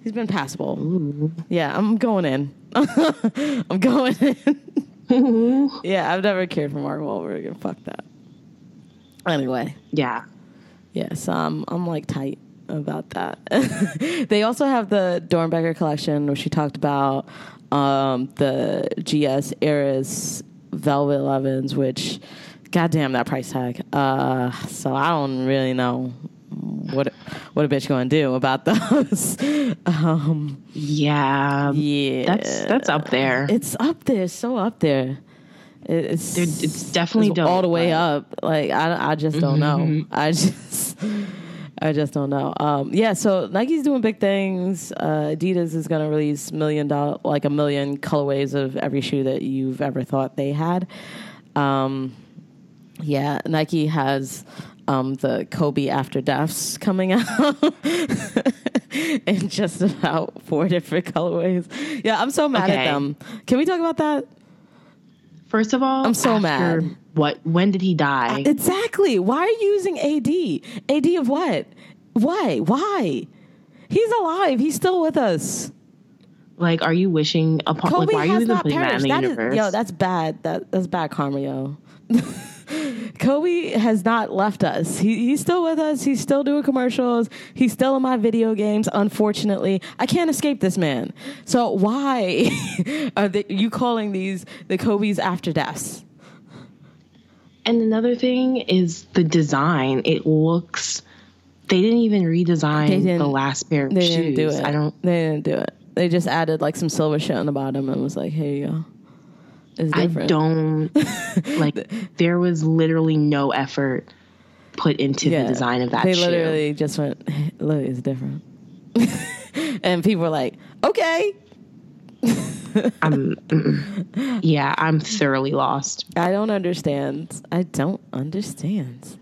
He's been passable. Yeah, I'm going in. I'm going in. yeah, I've never cared for Mark Wahlberg. Fuck that. Anyway, yeah. yes, I'm I'm like tight about that. they also have the Doernbecher collection, where she talked about. Um, the GS Heiress Velvet 11s, which, goddamn, that price tag. Uh, so I don't really know what what a bitch going to do about those. um, Yeah. yeah, That's that's up there. It's up there, so up there. It's it's definitely it's all the way up. Like I, I just don't know. I just, I just don't know. Um, yeah, so Nike's doing big things. Uh, Adidas is going to release million dollar, like a million colorways of every shoe that you've ever thought they had. Um, yeah, Nike has um, the Kobe After Deaths coming out in just about four different colorways. Yeah, I'm so mad Okay. at them. Can we talk about that? First of all, I'm so after mad. What? When did he die? Exactly. Why are you using AD? AD of what? Why? Why? He's alive. He's still with us. like, are you wishing upon? Kobe like, why are you has even not putting that in perished. the That is, universe? yo, that's bad. That that's bad karma, yo. Kobe has not left us. He, he's still with us. He's still doing commercials. He's still in my video games. Unfortunately, I can't escape this man. So why are they, you calling these the Kobe's after deaths? And another thing is the design. It looks. They didn't even redesign didn't- the last pair of They shoes. didn't do it. I don't. They didn't do it. They just added like some silver shit on the bottom and was like, "Here you go." I don't like. There was literally no effort put into the design of that shoe. They shoe. literally just went, "Look, it's different," and people were like, "Okay." I'm, yeah, I'm thoroughly lost. I don't understand. I don't understand.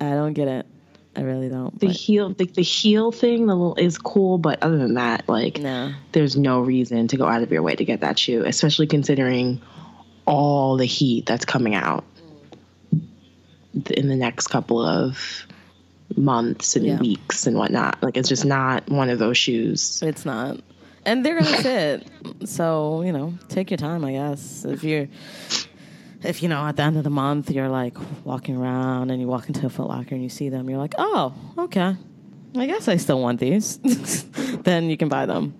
I don't get it. I really don't. The but- heel, the, the heel thing, the little, is cool, but other than that, like, no. there's no reason to go out of your way to get that shoe, especially considering all the heat that's coming out in the next couple of months and Yeah. weeks and whatnot. Like, it's just not one of those shoes. It's not. And they're gonna fit. So, you know, take your time, I guess. If you're if you know at the end of the month you're like walking around and you walk into a Foot Locker and you see them, you're like, oh, okay. I guess I still want these. then you can buy them.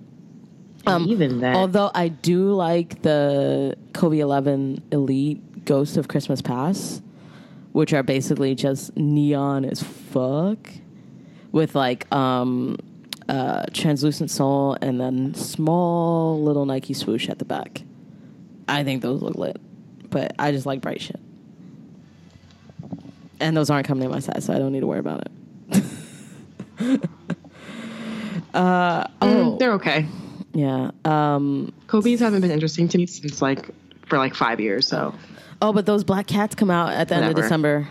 And even then, Although I do like the Kobe 11 Elite Ghost of Christmas Past, which are basically just neon as fuck with like um uh translucent sole and then small little Nike swoosh at the back. I think those look lit. But I just like bright shit. And those aren't coming in my size, so I don't need to worry about it. uh oh Mm, they're okay. yeah. Um Kobe's haven't been interesting to me since like for like five years. So Oh, but those black cats come out at the end of December.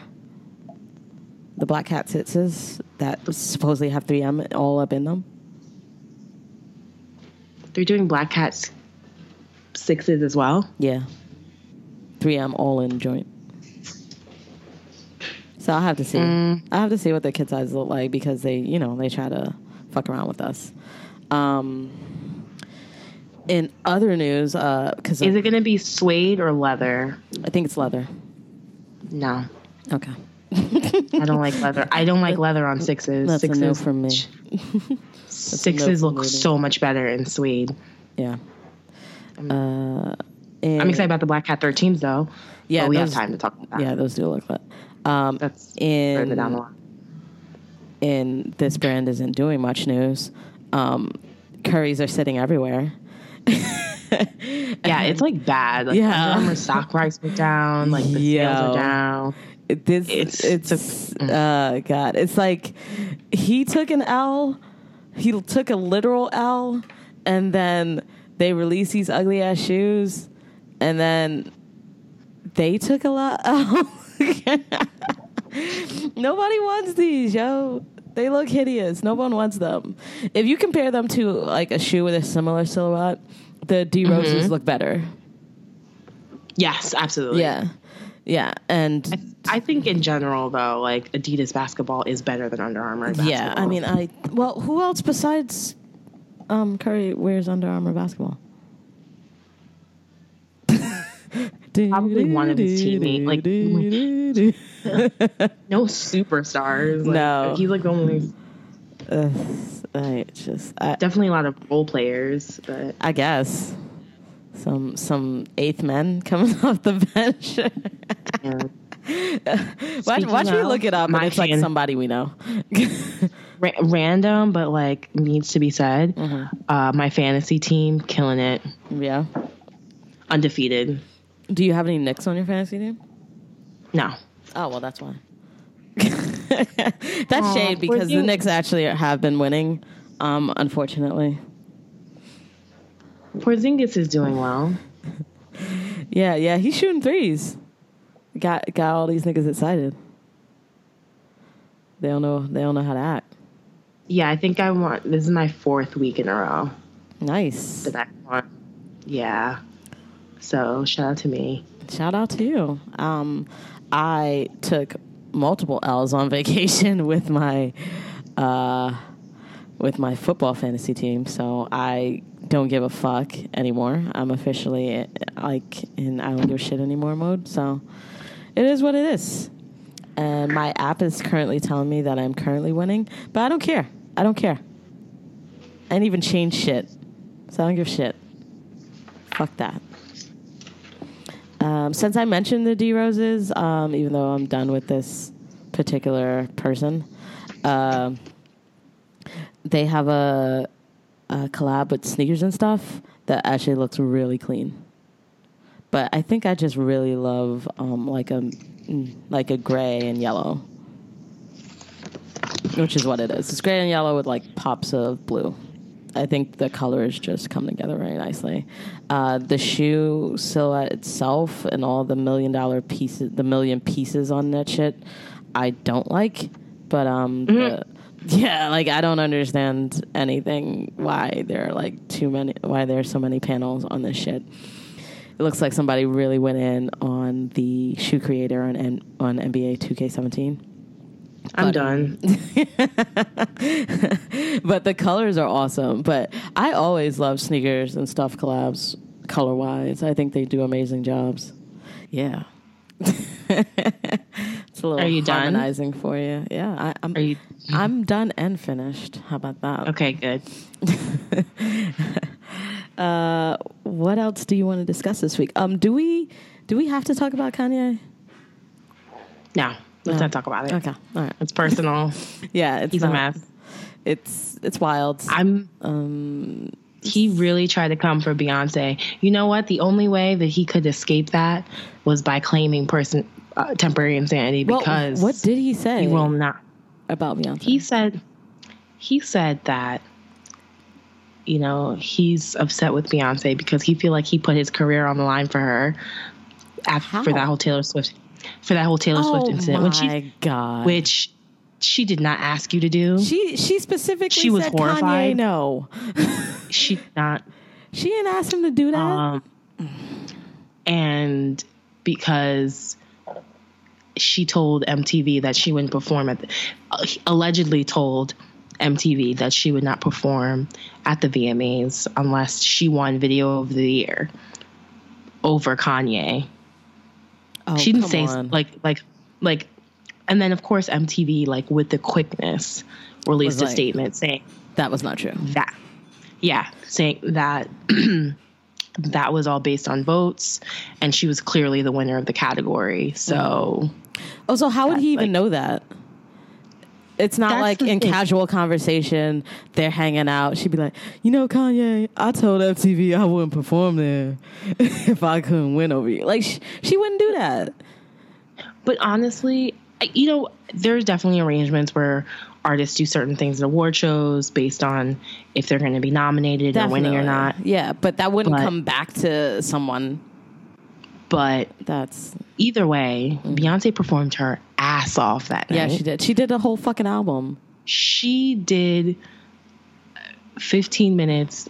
The black cat sixes that supposedly have 3M all up in them. they're doing Black Cats sixes as well. Yeah. 3M all in joint. So I'll have to see. Mm. I'll have to see what the kid sizes look like because they, you know, they try to fuck around with us. Um, in other news, because Is it going to be suede or leather? I think it's leather. No, Okay. I don't like leather. I don't like leather on sixes. That's sixes, no from me. Sixes no look so much better in suede. Yeah. I'm, Uh, I'm excited about the Black Cat 13s though. Yeah, but we those- have time to talk about that. Yeah, those do look lit. Um, that's in down the line. in this brand isn't doing much news. Um, curries are sitting everywhere. Yeah, it's like bad. Like Yeah. Under Armour stock price went down. Like the sales Yo. are down. It- This it's It's- it's uh god. It's like he took an L, he took a literal L, and then they released these ugly ass shoes, and then they took a lot. Nobody wants these, yo. They look hideous. No one wants them. If you compare them to like a shoe with a similar silhouette, the D roses look better. Yes, absolutely. Yeah, yeah, and I think in general though, like Adidas basketball is better than Under Armour. Basketball. Yeah, I mean, I well, who else besides um, Curry wears Under Armour basketball? Probably one of his teammates. like- no superstars. Like, No. he's like the only. Ugh, I just, I, Definitely a lot of role players, but I guess some some eighth men coming off the bench. yeah. watch watch me look it up, and it's like somebody we know. Ra- random, but like needs to be said. Mm-hmm. Uh, my fantasy team killing it, yeah. undefeated. Do you have any Knicks on your fantasy team? No, Oh well, that's why. that's Aw, shade because the Knicks actually have been winning. Um, unfortunately. Porzingis is doing well. Yeah, yeah, he's shooting threes. Got got all these niggas excited. They don't know they don't know how to act. Yeah, I think I want. This is my fourth week in a row Nice. that I want. Yeah. So shout out to me. Shout out to you. Um, I took multiple L's on vacation with my uh, with my football fantasy team, so I don't give a fuck anymore. I'm officially like in I don't give a shit anymore mode. So it is what it is. And my app is currently telling me that I'm currently winning, but I don't care. I don't care. I didn't even change shit, so I don't give a shit. Fuck that. Um, since I mentioned the D Roses, um, even though I'm done with this particular person, um, they have a, a collab with Sneakersnstuff that actually looks really clean. But I think I just really love um, like a mm, like a gray and yellow, which is what it is. It's gray and yellow with like pops of blue. I think the colors just come together very nicely. Uh, the shoe silhouette itself and all the million dollar pieces, the million pieces on that shit, I don't like. But um, the, yeah, like I don't understand anything why there are like too many, why there are so many panels on this shit. It looks like somebody really went in on the shoe creator on N- on NBA 2K17. I'm But- done. but the colors are awesome. But I always love Sneakersnstuff collabs color wise. I think they do amazing jobs. Yeah. it's a little Are you done? harmonizing for you. Yeah, I, I'm. Are you I'm done and finished. How about that? okay? Good. Uh, what else do you want to discuss this week? Um, do we do we have to talk about Kanye? No, let's No. not talk about it. Okay, all right. It's personal. Yeah, it's He's a mess. It's it's wild. I'm. Um, He really tried to come for Beyonce. You know what? The only way that he could escape that was by claiming person uh, temporary insanity well, because what did he say he will not. about Beyonce? He said he said that you know he's upset with Beyonce because he feel like he put his career on the line for her after for that whole Taylor Swift for that whole Taylor oh Swift incident my when she god! which she did not ask you to do. she she specifically She was said horrified. Kanye no. She did not she didn't ask him to do that. um and because she told MTV that she wouldn't perform at the, uh, allegedly told MTV that she would not perform at the VMAs unless she won Video of the Year over Kanye. oh, she didn't say on. like like like, and then of course MTV like with the quickness released Was a statement saying that was not true. that yeah saying that that was all based on votes, and she was clearly the winner of the category. So, Oh, so how would he even like- know that? It's not like in thing. casual conversation, they're hanging out. She'd be like, you know, Kanye, I told MTV I wouldn't perform there if I couldn't win over you. Like, sh- she wouldn't do that. but honestly, I- you know, there's definitely arrangements where artists do certain things at award shows based on if they're going to be nominated or winning or not. Yeah, but that wouldn't But- come back to someone But that's. either way, Beyonce performed her ass off that Mm. Yeah, she did. She did a whole fucking album. she did 15 minutes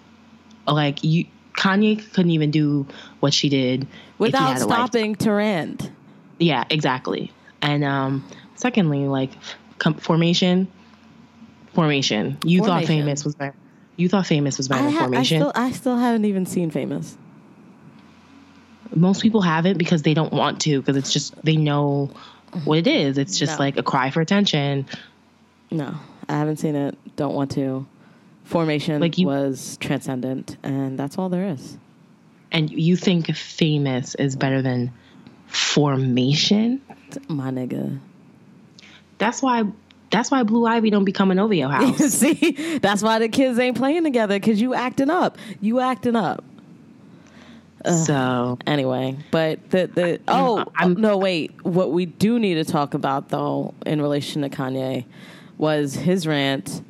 like you Kanye couldn't even do what she did Without had a life. stopping Tarand. Yeah, exactly. And um secondly, like com- formation formation. You thought famous was better. You thought famous was better I, than ha- I formation. still, I still haven't even seen Famous. Most people haven't because they don't want to because it's just they know mm-hmm. what it is. It's just No. like a cry for attention. No, I haven't seen it. Don't want to. Formation Like you- was transcendent, and that's all there is. And you think famous is better than formation? My nigga. That's why that's why Blue Ivy don't be coming over your house. See, that's why the kids ain't playing together because you acting up. You acting up. So Anyway, but the the oh I'm- no wait, what we do need to talk about though in relation to Kanye was his rant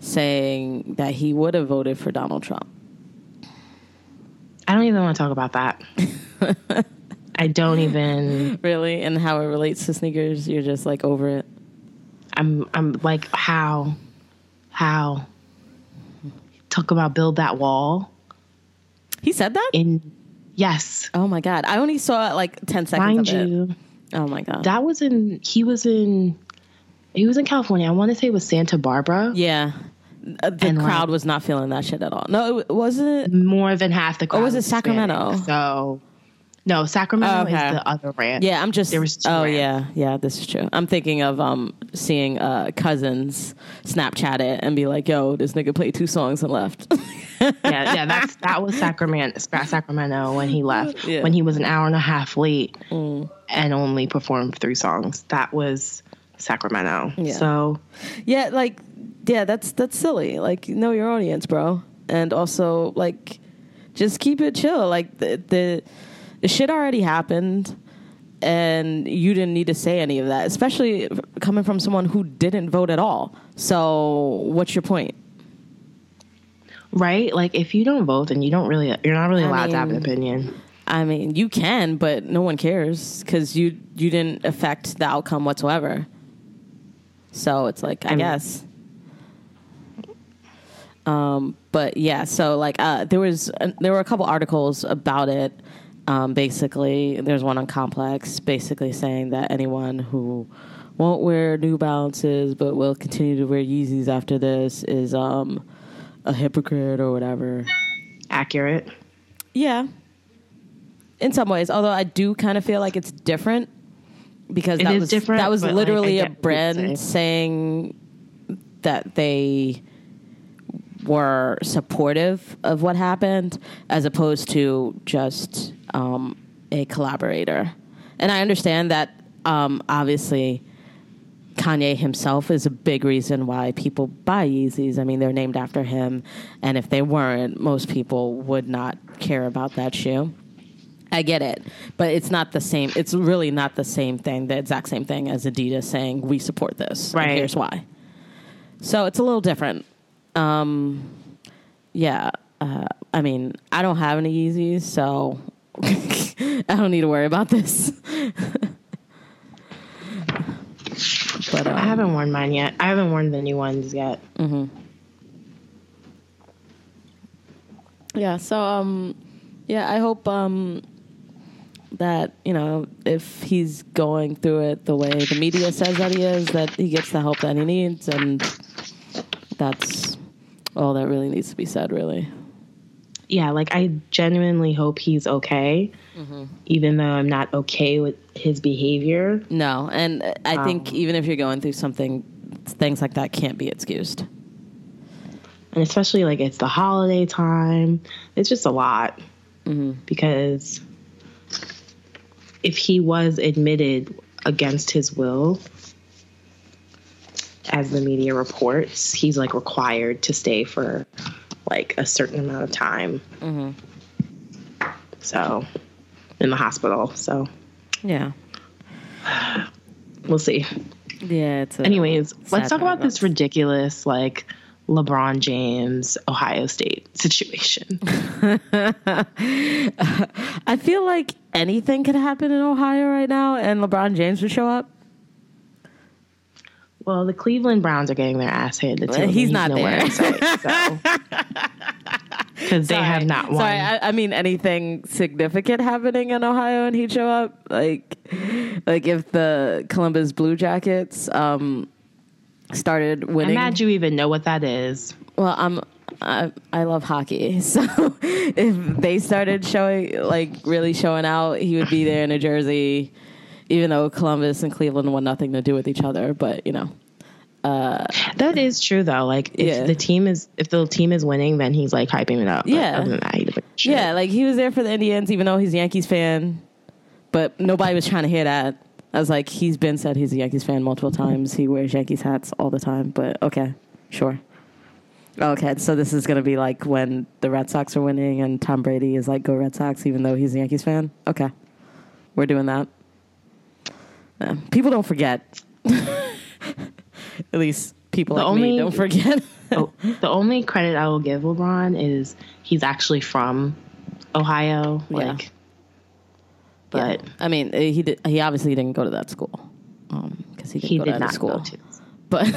saying that he would have voted for Donald Trump. I don't even want to talk about that. I don't even Really, and how it relates to sneakers, you're just like over it. I'm I'm like how how talk about build that wall He said that. in yes Oh my god! I only saw it like ten seconds mind of it. you Oh my god! that was in he was in he was in California I want to say it was Santa Barbara yeah, Uh, the And, like- crowd was not feeling that shit at all. No, it wasn't. more than half the crowd was it Hispanic. Sacramento? so no Sacramento Okay. is the other rant Yeah, I'm just. There was two oh rants. yeah, yeah. This is true. I'm thinking of um seeing uh cousins Snapchat it and be like, "Yo, this nigga played two songs and left." yeah, yeah, that's that was Sacramento, Sacramento when he left. Yeah. Mm. When he was an hour and a half late and only performed three songs. That was Sacramento. Yeah. So yeah, like yeah, that's that's silly. Like know your audience, bro, and also like just keep it chill. Like the the, the shit already happened. And you didn't need to say any of that, especially coming from someone who didn't vote at all. So, what's your point? right, like if you don't vote, then you don't really, you're not really I allowed to have an opinion. I mean, you can, but no one cares because you you didn't affect the outcome whatsoever. So it's like I, mean- guess. Um, but yeah, so like uh, there was uh, there were a couple articles about it. Um, basically, there's one on Complex, basically saying that anyone who won't wear New Balances but will continue to wear Yeezys after this is um, a hypocrite or whatever. Accurate. Yeah. In some ways, although I do kind of feel like it's different because It that was different, that was like, literally I a get what you're brand saying that they were supportive of what happened as opposed to just um, a collaborator. And I understand that um, obviously Kanye himself is a big reason why people buy Yeezys. I mean, they're named after him, and if they weren't, most people would not care about that shoe. I get it, but it's not the same. It's really not the same thing, the exact same thing as Adidas saying we support this. and Right. here's why. So it's a little different. Um, yeah. Uh, I mean, I don't have any Yeezys, so I don't need to worry about this. but I um, haven't worn mine yet. I haven't worn the new ones yet. Yeah, so um yeah, I hope um that, you know, if he's going through it the way the media says that he is, that he gets the help that he needs and that's all that really needs to be said really. Yeah, like I genuinely hope he's okay, Mm-hmm. even though I'm not okay with his behavior. No, and I think even if you're going through something things like that can't be excused. And especially like it's the holiday time. It's just a lot. because if he was admitted against his will, as the media reports, he's like required to stay for like a certain amount of time. Mm-hmm. So, in the hospital. So, Yeah. we'll see. Yeah. It's Anyways, let's talk about this ridiculous, like, LeBron James, Ohio State situation. I feel like anything could happen in Ohio right now, and LeBron James would show up. Well, the Cleveland Browns are getting their ass handed to them. he's not there. so. Because they have not won. Sorry, I, I mean anything significant happening in Ohio, and he'd show up. Like, like if the Columbus Blue Jackets um, started winning. I'm mad you even know what that is. Well, I'm I, I love hockey, so if they started showing like really showing out, he would be there in a jersey. Even though Columbus and Cleveland want nothing to do with each other, but you know, uh, That is true though. Like if Yeah. the team is if the team is winning, then he's like hyping it up. Yeah. that, yeah, like he was there for the Indians, even though he's a Yankees fan. But nobody was trying to hear that. I was like, he's been said he's a Yankees fan multiple times. He wears Yankees hats all the time. But okay, sure. Okay, so this is gonna be like when the Red Sox are winning and Tom Brady is like, "Go Red Sox," even though he's a Yankees fan. Okay, we're doing that. Yeah, people don't forget. At least people The like me only- don't forget. Oh, the only credit I will give LeBron is he's actually from Ohio. Yeah. But Yeah. I mean, uh, he did, he obviously didn't go to that school because he didn't he go did to that school. go to. But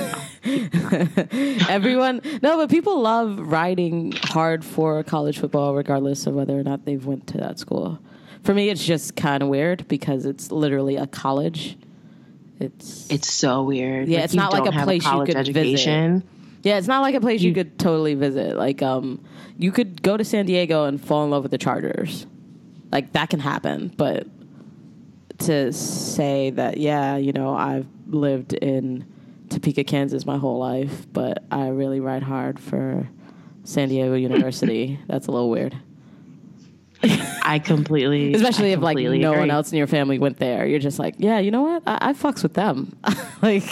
everyone, no, but people love riding hard for college football, regardless of whether or not they've went to that school. For me, it's just kind of weird because it's literally a college. It's It's so weird. Yeah, it's not like a place you college could visit. yeah, it's not like a place you, You- could totally visit. Like, um, you could go to San Diego and fall in love with the Chargers. Like that can happen, but to say that, yeah, you know, I've lived in Topeka, Kansas my whole life, but I really ride hard for San Diego University. That's a little weird. I completely, Especially I if like completely no one else in your family went there. You're just like, yeah, you know what? I, I fucks with them. like,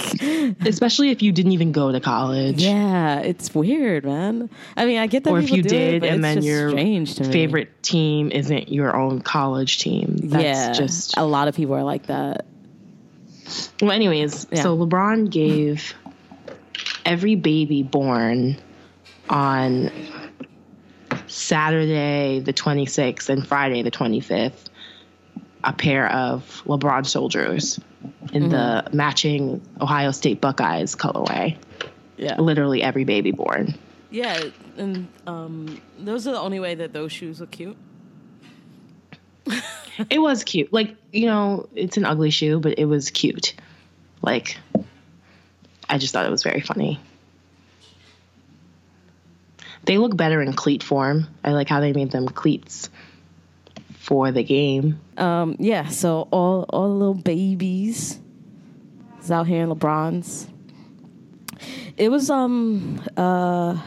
especially if you didn't even go to college. yeah, it's weird, man. I mean, I get that Or if you it, did, but and then your strange to me. favorite team isn't your own college team. That's yeah, just a lot of people are like that. Well, anyways, Yeah. so LeBron gave every baby born on Saturday the 26th and Friday the 25th a pair of LeBron soldiers in the matching Ohio State Buckeyes colorway. Yeah, Literally every baby born. yeah, and um, those are the only way that those shoes look cute. It was cute. Like, you know, it's an ugly shoe, but it was cute. Like, I just thought it was very funny. They look better in cleat form. I like how they made them cleats for the game. Um, yeah, so all all the little babies is out here in LeBron's. It was um uh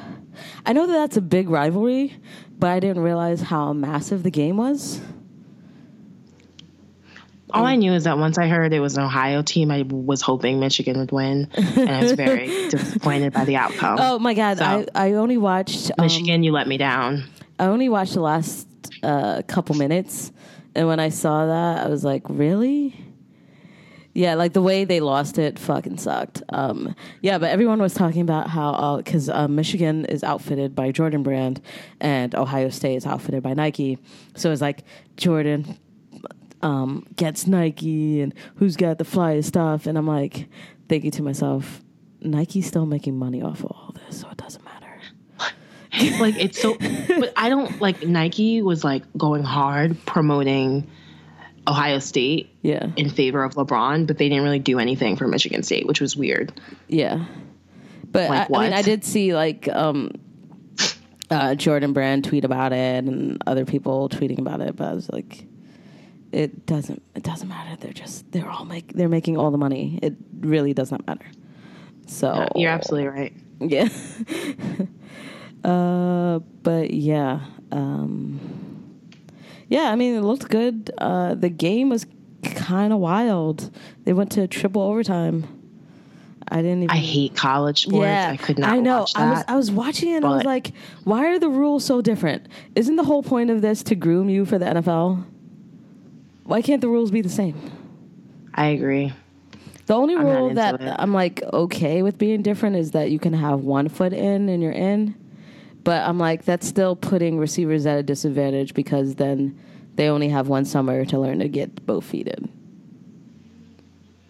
I know that that's a big rivalry, but I didn't realize how massive the game was. All I knew is that once I heard it was an Ohio team, I was hoping Michigan would win, and I was very disappointed by the outcome. Oh my god, So- I I only watched um, Michigan, you let me down. I only watched the last uh, couple minutes, and when I saw that, I was like, really? Yeah, like the way they lost it fucking sucked. Um, yeah, but everyone was talking about how because uh, Michigan is outfitted by Jordan Brand and Ohio State is outfitted by Nike, so it's like Jordan um, gets Nike and who's got the flyest stuff, and I'm like thinking to myself, Nike's still making money off of all this, so it doesn't matter. like it's so but i don't like nike was like going hard promoting ohio state Yeah. in favor of lebron but they didn't really do anything for michigan state which was weird Yeah, but Like I, I mean? I did see like um, uh, Jordan Brand tweet about it and other people tweeting about it, but I was like, it doesn't. It doesn't matter. They're just they're all make they're making all the money. It really does not matter. So you're absolutely right yeah. uh, but yeah. Um, yeah, I mean, it looked good. Uh, the game was kind of wild. They went to triple overtime. I didn't even. I hate college sports. Yeah, I could not. I know. Watch I was. I was watching it and I was like, why are the rules so different? Isn't the whole point of this to groom you for the NFL? Why can't the rules be the same? I agree. The only I'm rule that it. I'm like okay with being different is that you can have one foot in and you're in. But I'm like that's still putting receivers at a disadvantage because then they only have one summer to learn to get both feet in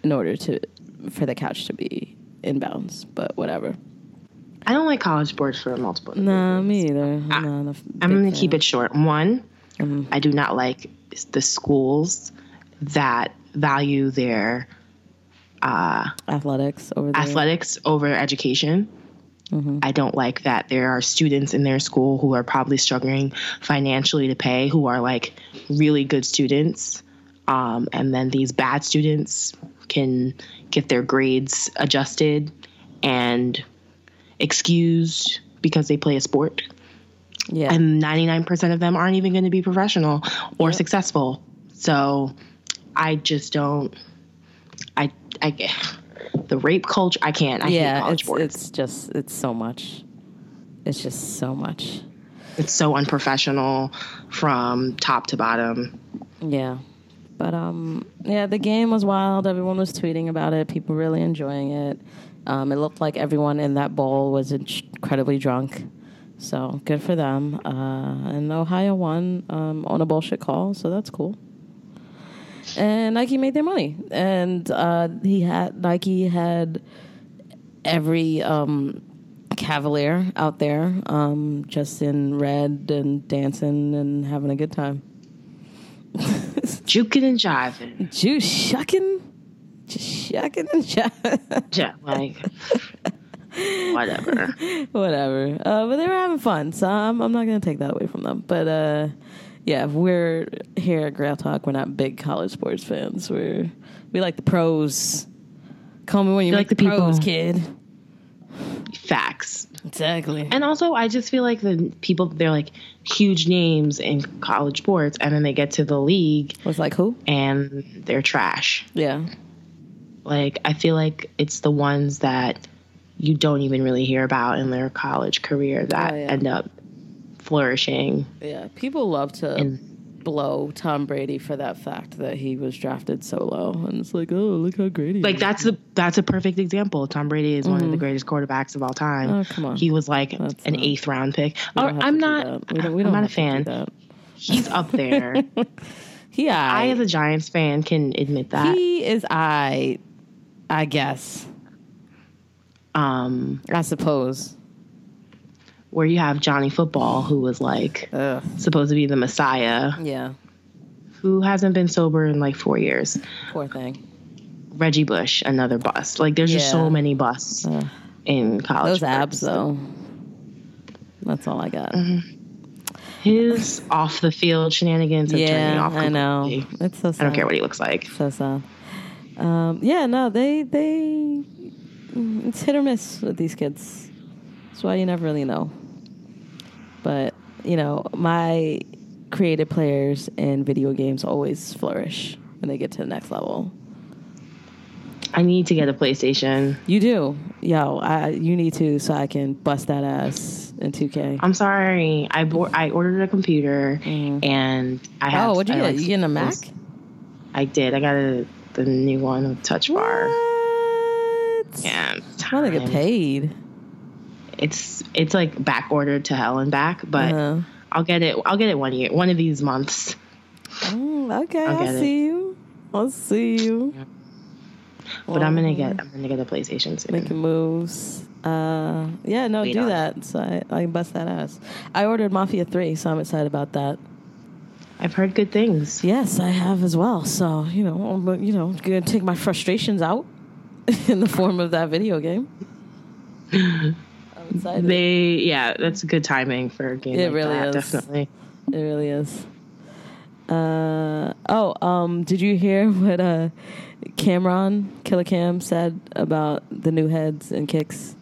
in order to for the couch to be inbounds. But whatever. I don't like college sports for multiple. Nah, reasons. me either. I'm, not a f- I'm going to fan. keep it short. One, I do not like the schools that value their athletics over athletics over education. I don't like that there are students in their school who are probably struggling financially to pay, who are like really good students. Um, and then these bad students can get their grades adjusted and excused because they play a sport. Yeah. And 99% of them aren't even going to be professional or successful. So I just don't, I, I, the rape culture, I can't. I hate yeah, college it's sports. it's just it's so much. It's just so much. it's so unprofessional from top to bottom. Yeah. But um yeah, the game was wild. Everyone was tweeting about it. People really enjoying it. Um, it looked like everyone in that bowl was incredibly drunk. So good for them. Uh, and Ohio won um, on a bullshit call, so that's cool. And Nike made their money, and uh, he had Nike had every um, Cavalier out there, um, just in red and dancing and having a good time. Juking and jiving. Juice shucking, just shucking and jiving. Yeah, like, whatever. Whatever. Uh, but they were having fun, so I'm, I'm not going to take that away from them. But uh, yeah, we're here at Grail Talk. We're not big college sports fans. We're we like the pros. Call me when you You like like the, the pros, people. kid. Facts. Exactly. And also, I just feel like the people, they're like huge names in college sports, and then they get to the league was like who? and they're trash. Yeah. Like, I feel like it's the ones that you don't even really hear about in their college career that Oh, yeah. end up flourishing. Yeah. People love to And- blow Tom Brady for that fact that he was drafted so low, and it's like, oh, look how great he Like is. that's a that's a perfect example. Tom Brady is one of the greatest quarterbacks of all time. Mm-hmm. Oh, come on. He was like That's an not- eighth round pick. Oh, I'm not. We don't, we don't I'm not a have to do fan. He's up there. He, I, I, as a Giants fan, can admit that. he is I, I guess. Um, I suppose. where you have Johnny Football, who was like Ugh. supposed to be the Messiah, Yeah. who hasn't been sober in like four years. Poor thing. Reggie Bush, another bust. Like there's just so many busts Ugh. in college. Those abs, though. That's all I got. His off the field shenanigans have turned me Yeah, off. I know. It's so sad. I don't care what he looks like. So sad. Um, yeah, no, they they it's hit or miss with these kids. That's why you never really know. But you know, my creative players in video games always flourish when they get to the next level. I need to get a PlayStation. You do, yo. I you need to so I can bust that ass in 2K. I'm sorry. I bo- I ordered a computer and I have. Mm-hmm. oh, what'd you I get? like you getting a Mac? I did. I got a, the new one with touch bar. What? Yeah, it's Want to get paid? It's it's like back ordered to hell and back, but Uh, I'll get it. I'll get it one year, one of these months. mm, okay, I'll I it. see you. I'll see you. But I'm gonna get I'm gonna get a PlayStation soon. making moves. Uh, yeah, no, Wait do on that. So I, I can bust that ass. I ordered Mafia Three, so I'm excited about that. I've heard good things. Yes, I have as well. So you know, I'm you know gonna take my frustrations out in the form of that video game. I'm excited. They yeah, that's good timing for a game. It like really that, is. Definitely. It really is. Uh, oh, um, did you hear what uh, Cam'ron Killa Cam said about the new heads and kicks?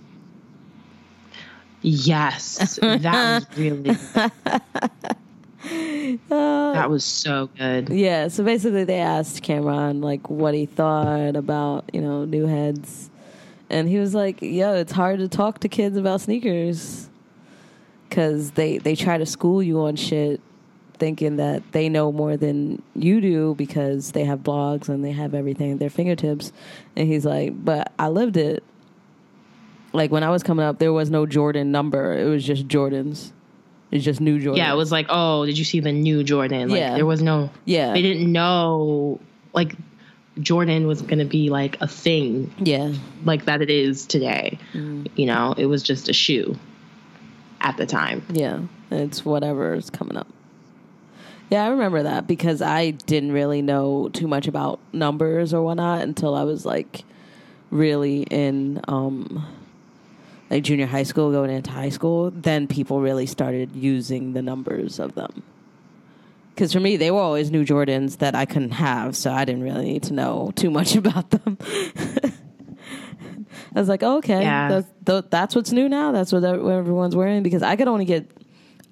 Yes, that was really. Uh, That was so good. yeah, so basically they asked Cam'ron like what he thought about, you know, new heads. And he was like, "Yo, it's hard to talk to kids about sneakers cuz they they try to school you on shit thinking that they know more than you do because they have blogs and they have everything at their fingertips." And he's like, "But I lived it. Like when I was coming up, there was no Jordan number. It was just Jordans. It's just new Jordan. Yeah, it was like, oh, did you see the new Jordan? Like, Yeah. there was no. Yeah. They didn't know like Jordan was gonna be like a thing Yeah. like that it is today. You know, it was just a shoe at the time. Yeah, it's whatever is coming up. Yeah, I remember that because I didn't really know too much about numbers or whatnot until I was like really in um like junior high school going into high school. Then people really started using the numbers of them. Because for me, they were always new Jordans that I couldn't have, so I didn't really need to know too much about them. I was like, okay, Yeah. that's, that's what's new now. That's what what everyone's wearing. Because I could only get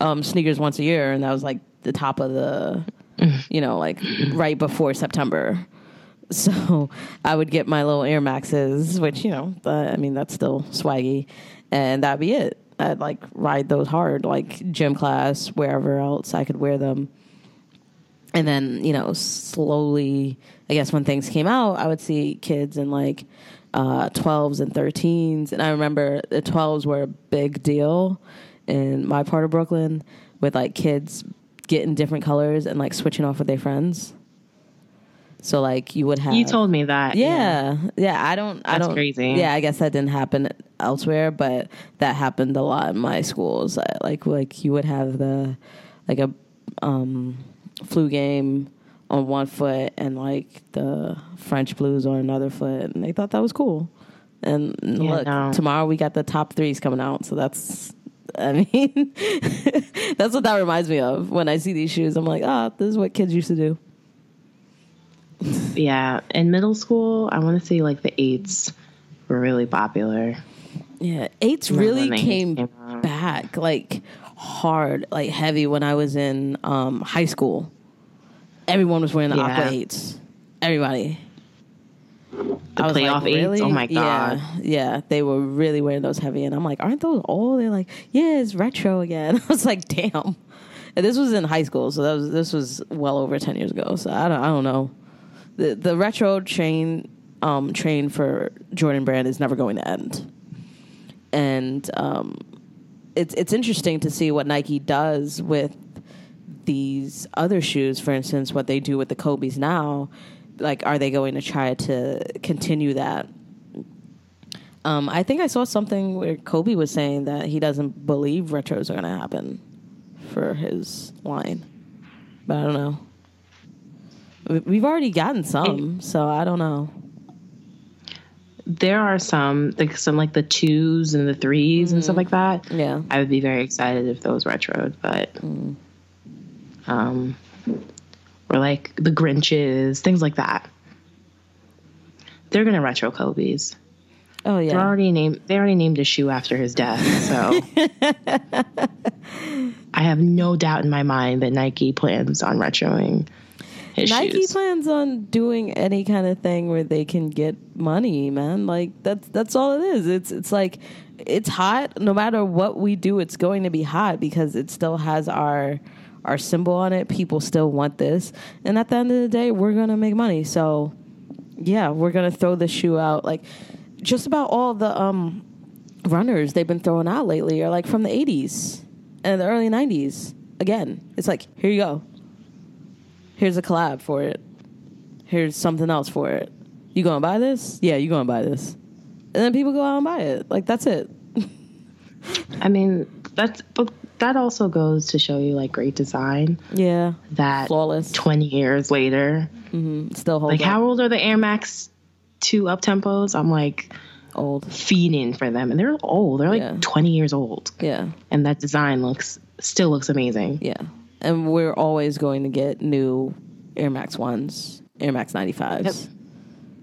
um, sneakers once a year, and that was like the top of the, you know, like right before September. So I would get my little Air Maxes, which you know, uh, I mean, that's still swaggy, and that'd be it. I'd like ride those hard, like gym class, wherever else I could wear them. And then, you know, slowly, I guess when things came out, I would see kids in like uh, 12s and 13s. And I remember the 12s were a big deal in my part of Brooklyn with like kids getting different colors and like switching off with their friends. So like you would have You told me that. yeah, yeah. I don't. I don't. crazy. Yeah, I guess that didn't happen elsewhere, but that happened a lot in my schools. Like, like you would have the like a um, flu game on one foot and like the French blues on another foot, and they thought that was cool. And look, no. tomorrow we got the top threes coming out, so that's. I mean, that's what that reminds me of when I see these shoes. I'm like, ah, this is what kids used to do. Yeah. In middle school, I want to say like the eights were really popular. Yeah, eights really came came back like hard, like heavy when I was in um, high school. Everyone was wearing the Yeah. aqua eights. Everybody. The I was playoff like, eights. really? Oh my god. Yeah, yeah, they were really wearing those heavy, and I'm like, aren't those old? They're like, yeah, it's retro again. I was like, damn. And this was in high school, so that was this was well over ten years ago. So I don't, I don't know. The the retro train um, train for Jordan Brand is never going to end, and um, it's it's interesting to see what Nike does with these other shoes. For instance, what they do with the Kobe's now. Like, are they going to try to continue that? Um, I think I saw something where Kobe was saying that he doesn't believe retros are going to happen for his line, but I don't know. We- We've already gotten some, so I don't know. There are some like some like the twos and the 3s and stuff like that. Yeah. I would be very excited if those retroed, but um or like the Grinches, things like that. They're gonna retro Kobe's. Oh yeah, They already named they already named a shoe after his death, so I have no doubt in my mind that Nike plans on retroing his Nike plans on doing any kind of thing where they can get money, man. Like that's that's all it is. It's it's like it's hot. No matter what we do, it's going to be hot because it still has our our symbol on it. People still want this, and at the end of the day, we're gonna make money. So yeah, we're gonna throw the shoe out. Like just about all the um runners they've been throwing out lately are like from the '80s and the early '90s. Again, it's like here you go here's a collab for it. Here's something else for it. You gonna buy this? Yeah, you gonna buy this. And then people go out and buy it. Like that's it. I mean, that's but that also goes to show you like great design Yeah. that Flawless. 20 years later. mm-hmm. Still hold Like up. how old are the Air Max 2 up tempos? I'm like old. feeding for them and they're old. They're like Yeah. 20 years old. Yeah. And that design looks still looks amazing. Yeah. And we're always going to get new Air Max ones, Air Max 95s. Yep.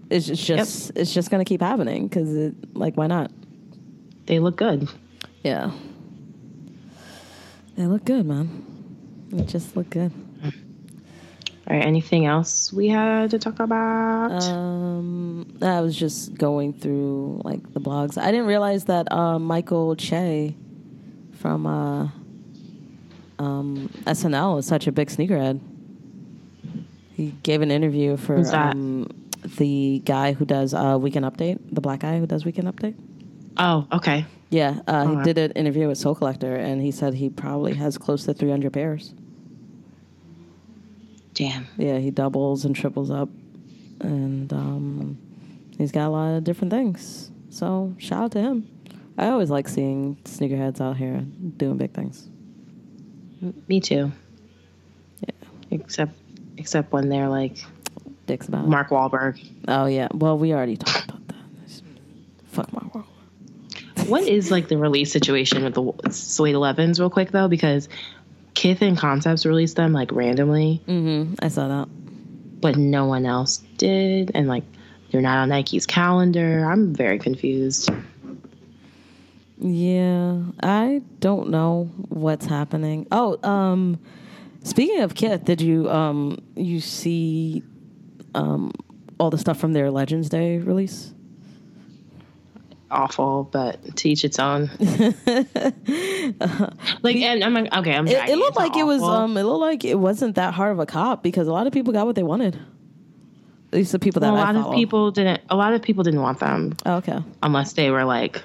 It's just, just it's just gonna keep happening because it like why not? They look good. Yeah. They look good, man. They just look good. All right. Anything else we had to talk about? Um, I was just going through like the blogs. I didn't realize that uh, Michael Che from uh, um, SNL is such a big sneakerhead. He gave an interview for um, the guy who does uh, Weekend Update, the black guy who does Weekend Update. oh, okay. Yeah, uh, he did an interview with Sole Collector, and he said he probably has close to 300 pairs. Damn. Yeah, he doubles and triples up, and um, he's got a lot of different things. So shout out to him. I always like seeing sneakerheads out here doing big things. Me too. Yeah, Except, except when they're like dicks about. Mark Wahlberg. Oh yeah, well we already talked about that. Fuck Mark Wahlberg. what is like the release situation with the Suede 11s, real quick though, because Kith and Concepts released them like randomly, Mm-hmm. I saw that. but no one else did, and like they're not on Nike's calendar. I'm very confused. Yeah, I don't know what's happening. Oh, um, speaking of Kith, did you um you see um all the stuff from their Legends Day release? Awful, but to each its own. like, and I'm like, okay, I'm. It, it looked like it was um it looked like it wasn't that hard of a cop because a lot of people got what they wanted. At least the people that a I lot of people didn't. A lot of people didn't want them Oh, okay. unless they were like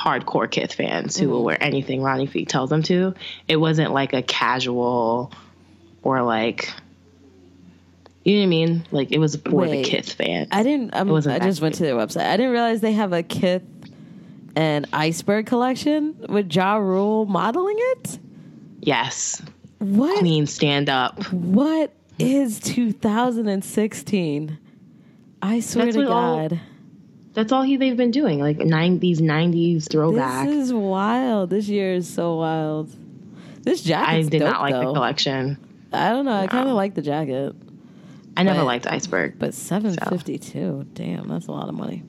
hardcore Kith fans who Mm-hmm. will wear anything Ronnie Fieg tells them to. It wasn't like a casual or like you know what I mean? Like it was for Wait. the Kith fan. I didn't. Um, I just went to their website. I didn't realize they have a Kith and Iceberg collection with Ja Rule modeling it. yes. What? Queen stand up. What is 2016? I swear That's to what all- God, That's all he they've been doing. Like nine these nineties throwback. this is wild. This year is so wild. This jacket. I did dope, not like though. the collection. I don't know. I kind of like the jacket, I never But- liked Iceberg. but 752. Damn, that's a lot of money.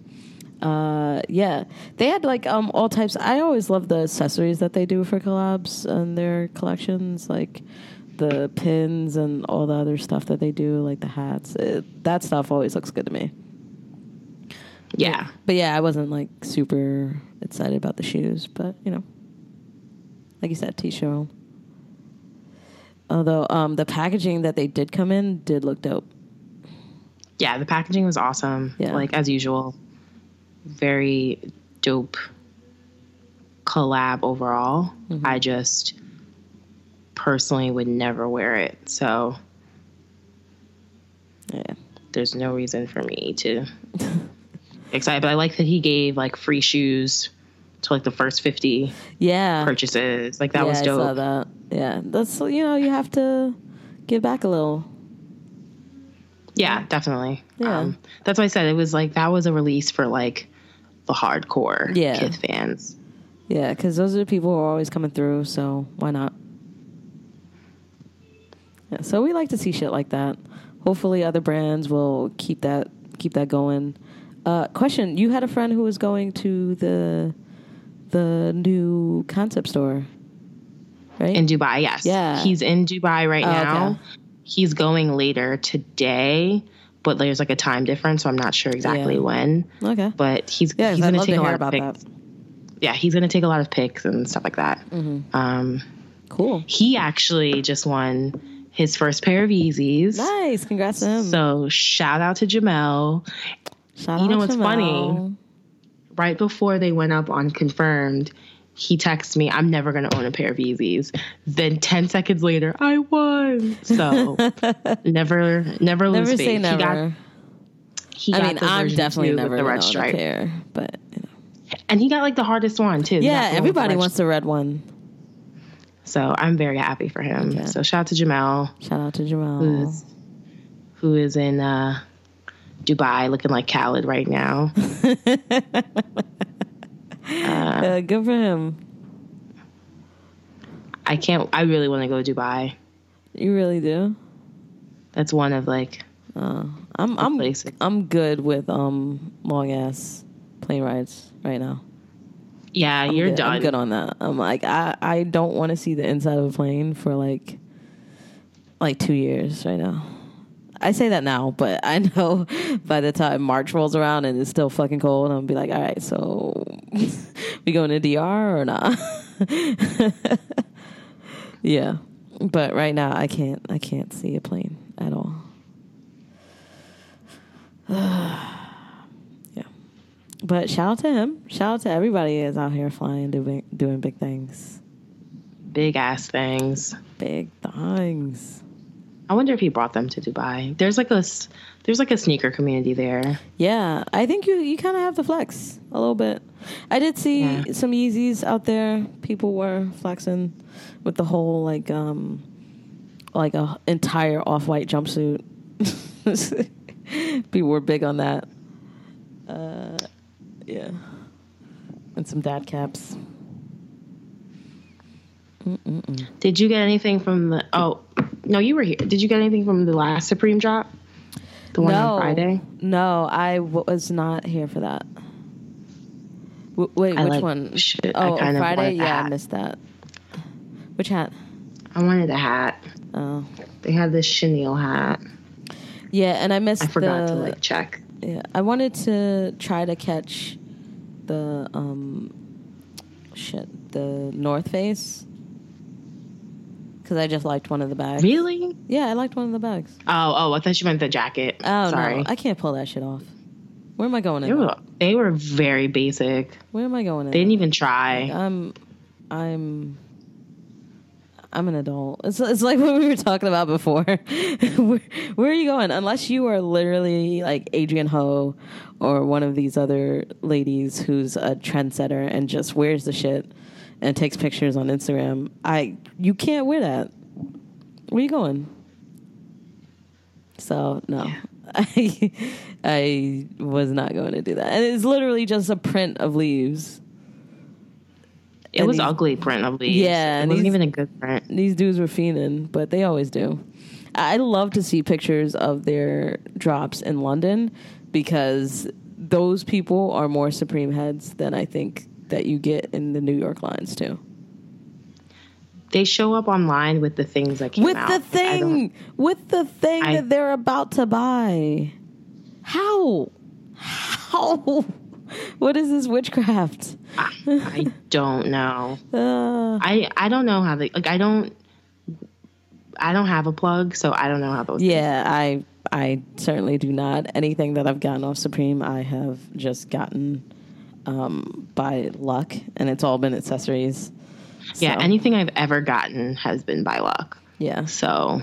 Uh, yeah, they had like um all types. I always love the accessories that they do for collabs and their collections, like the pins and all the other stuff that they do, like the hats. It, that stuff always looks good to me. Yeah. But yeah, I wasn't like super excited about the shoes, but you know, like you said, t-shirt. Although um, the packaging that they did come in did look dope. Yeah, the packaging was awesome. Yeah. Like as usual. Very dope collab overall. Mm-hmm. I just personally would never wear it. So Yeah, there's no reason for me to excited. But I like that he gave like free shoes to like the first 50 yeah, purchases. Like that yeah, was I saw dope. that. Yeah, that's you know you have to give back a little. Yeah, definitely. Yeah. Um, that's why I said it was like that was a release for like the hardcore Yeah. Kith fans. Yeah, because those are the people who are always coming through. So why not? Yeah, so we like to see shit like that. Hopefully, other brands will keep that keep that going. Uh, question: You had a friend who was going to the the new concept store, right? In Dubai, yes. Yeah. He's in Dubai right Oh, now. okay. He's going later today, but there's like a time difference, so I'm not sure exactly Yeah. when. okay. But he's Yeah, he's gonna take a lot of that. Yeah, he's gonna take a lot of pics and stuff like that. Mm-hmm. Um, Cool. he actually just won his first pair of Yeezys. Nice. Congrats to him. So shout out to Jamel. Shout you know what's funny? Right before they went up on confirmed, he texted me, I'm never going to own a pair of Yeezys. Then 10 seconds later, I won. So never, never lose Never faith. say He got, he I got mean, the I'm definitely never the red stripe. pair, but you know. And he got like the hardest one too. Yeah, with the everybody wants the red one. So I'm very happy for him. Okay. So shout out to Jamel, Shout out to Jamal. who's who is in uh, Dubai looking like Khaled right now. Uh, good for him. I can't. I really want to go to Dubai. You really do. That's one of like Uh, I'm I'm places. I'm good with um long ass plane rides right now. yeah, I'm you're good. done. I'm good on that. I'm like I I don't want to see the inside of a plane for like like two years right now. I say that now, but I know by the time March rolls around and it's still fucking cold, I'm gonna be like, all right, so we going to DR or not? yeah, but right now I can't. I can't see a plane at all. yeah, but shout out to him. Shout out to everybody is out here flying, doing doing big things. Big ass things. Big things. I wonder if he brought them to Dubai. There's like a there's like a sneaker community there. Yeah, I think you you kind of have to flex a little bit. I did see Yeah. some Yeezys out there. People were flexing with the whole like um like a entire off white jumpsuit. People were big on that. Uh, yeah, and some dad caps. Mm-mm-mm. Did you get anything from the? Oh, no, you were here. Did you get anything from the last Supreme drop? The one no, on Friday. No, I w- was not here for that. W- wait, I which like- one? shit, oh, Friday. Yeah, I missed that. Which hat? I wanted a hat. Oh, They had this chenille hat. yeah, and I missed. I forgot the, to like check. Yeah, I wanted to try to catch the um, shit, the North Face, because I just liked one of the bags. Really? Yeah, I liked one of the bags. Oh, oh, I thought you meant the jacket. Oh Sorry. no, I can't pull that shit off. Where am I going They in? were, they were very basic. Where am I going in? They didn't even try. I'm, I'm, I'm an adult. It's it's like what we were talking about before. where, where are you going? Unless you are literally like Adrienne Ho or one of these other ladies who's a trendsetter and just wears the shit and takes pictures on Instagram. I you can't wear that. Where you going? So no. I I was not going to do that. And it's literally just a print of leaves. it and was these- ugly print of leaves. Yeah, It wasn't these- even a good print. these dudes were fiending, but they always do. I love to see pictures of their drops in London because those people are more supreme heads than I think that you get in the New York lines too. They show up online with the things that came With out. the thing, with the thing I- that they're about to buy. How? How? What is this witchcraft? I, I don't know. Uh, I I don't know how they like. I don't. I don't have a plug, so I don't know how those. Yeah, I I certainly do not. Anything that I've gotten off Supreme, I have just gotten um, by luck, and it's all been accessories. Yeah, So, anything I've ever gotten has been by luck. yeah, So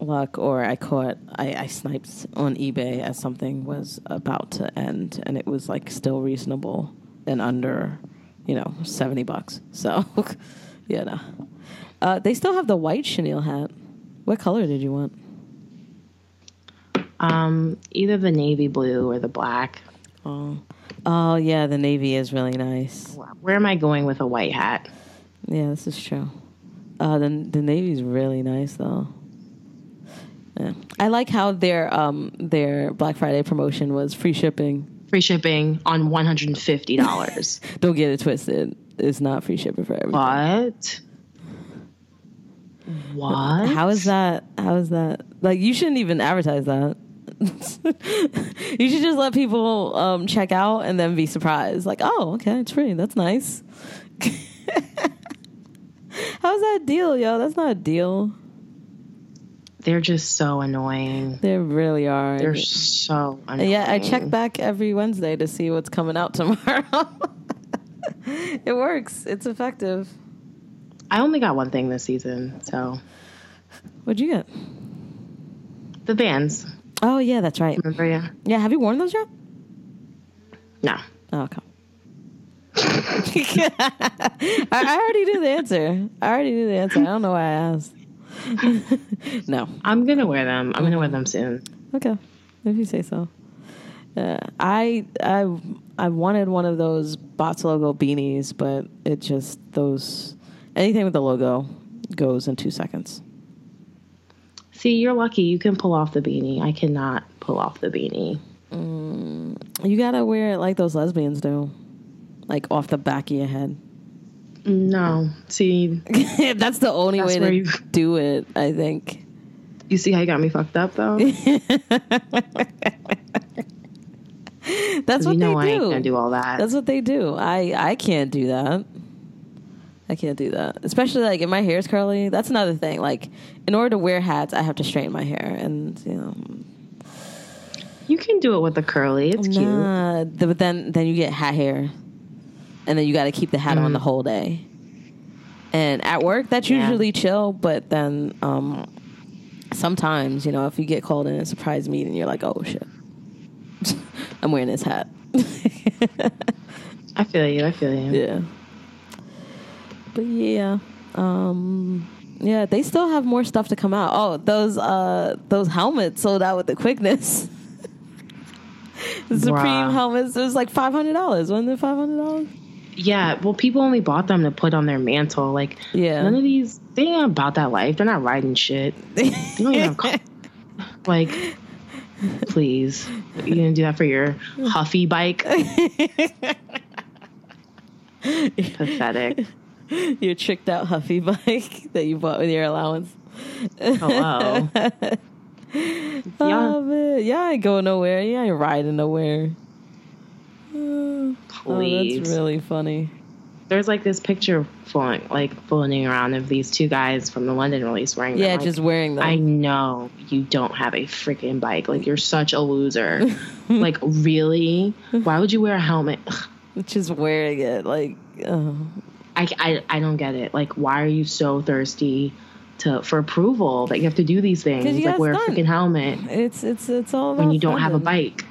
luck, or I caught I, I sniped on eBay as something was about to end, and it was like still reasonable and under, you know, seventy bucks. So, yeah, no. Uh, they still have the white chenille hat. What color did you want? um, either the navy blue or the black. Oh, oh yeah, the navy is really nice. Where am I going with a white hat? Yeah, this is true. Uh, the the navy's really nice though. Yeah. I like how their um their Black Friday promotion was free shipping. Free shipping on one hundred and fifty dollars. Don't get it twisted. It's not free shipping for everything. what? What? How is that? How is that? Like you shouldn't even advertise that. you should just let people um, check out and then be surprised. Like, oh, okay, it's free. That's nice. How's that deal, yo? That's not a deal. They're just so annoying. They really are. They're so annoying. Yeah, I check back every Wednesday to see what's coming out tomorrow. it works. It's effective. I only got one thing this season, so What'd you get? the Vans. Oh yeah, that's right. Remember? Yeah. Yeah, have you worn those yet? No. Oh, okay. I, I already knew the answer. I already knew the answer. I don't know why I asked. no. I'm gonna wear them. I'm gonna wear them soon. Okay, if you say so. Uh, I I I wanted one of those Box logo beanies, but it just those anything with the logo goes in two seconds. See, you're lucky. You can pull off the beanie. I cannot pull off the beanie. Mm, you gotta wear it like those lesbians do, like off the back of your head. No. See, That's the only That's way to you- do it, I think. you see how you got me fucked up though? That's you what know I they ain't do. gonna do all that. That's what they do. I I can't do that. I can't do that. Especially like if my hair is curly. That's another thing. Like in order to wear hats, I have to straighten my hair, and you know, you can do it with the curly. It's cute. nah. th- But then then you get hat hair, and then you got to keep the hat on the whole day. And at work, that's Mm. Yeah. usually chill. But then um, sometimes, you know, if you get called in a surprise meeting, you're like, oh shit, I'm wearing this hat. I feel you. I feel you. Yeah. But yeah. Um yeah, they still have more stuff to come out. Oh, those uh those helmets sold out with the quickness. the Supreme helmets, it was like five hundred dollars. Wasn't it five hundred dollars? Yeah, well, people only bought them to put on their mantle. Like, Yeah. none of these, they ain't about that life. They're not riding shit. They don't even have, like, please. You gonna do that for your Huffy bike? Pathetic. Your tricked out Huffy bike that you bought with your allowance. Oh, Hello. Oh man, yeah, I ain't going nowhere. Yeah, I ain't riding nowhere. Oh, Please. that's really funny. There's like this picture floating, like floating around of these two guys from the London release wearing. them. Yeah, Like, just wearing them. I know you don't have a freaking bike. Like you're such a loser. like really? Why would you wear a helmet? Ugh, just wearing it like oh. I, I I don't get it. Like why are you so thirsty to for approval that you have to do these things? Like wear a freaking helmet it's it's it's all about when you don't have a bike.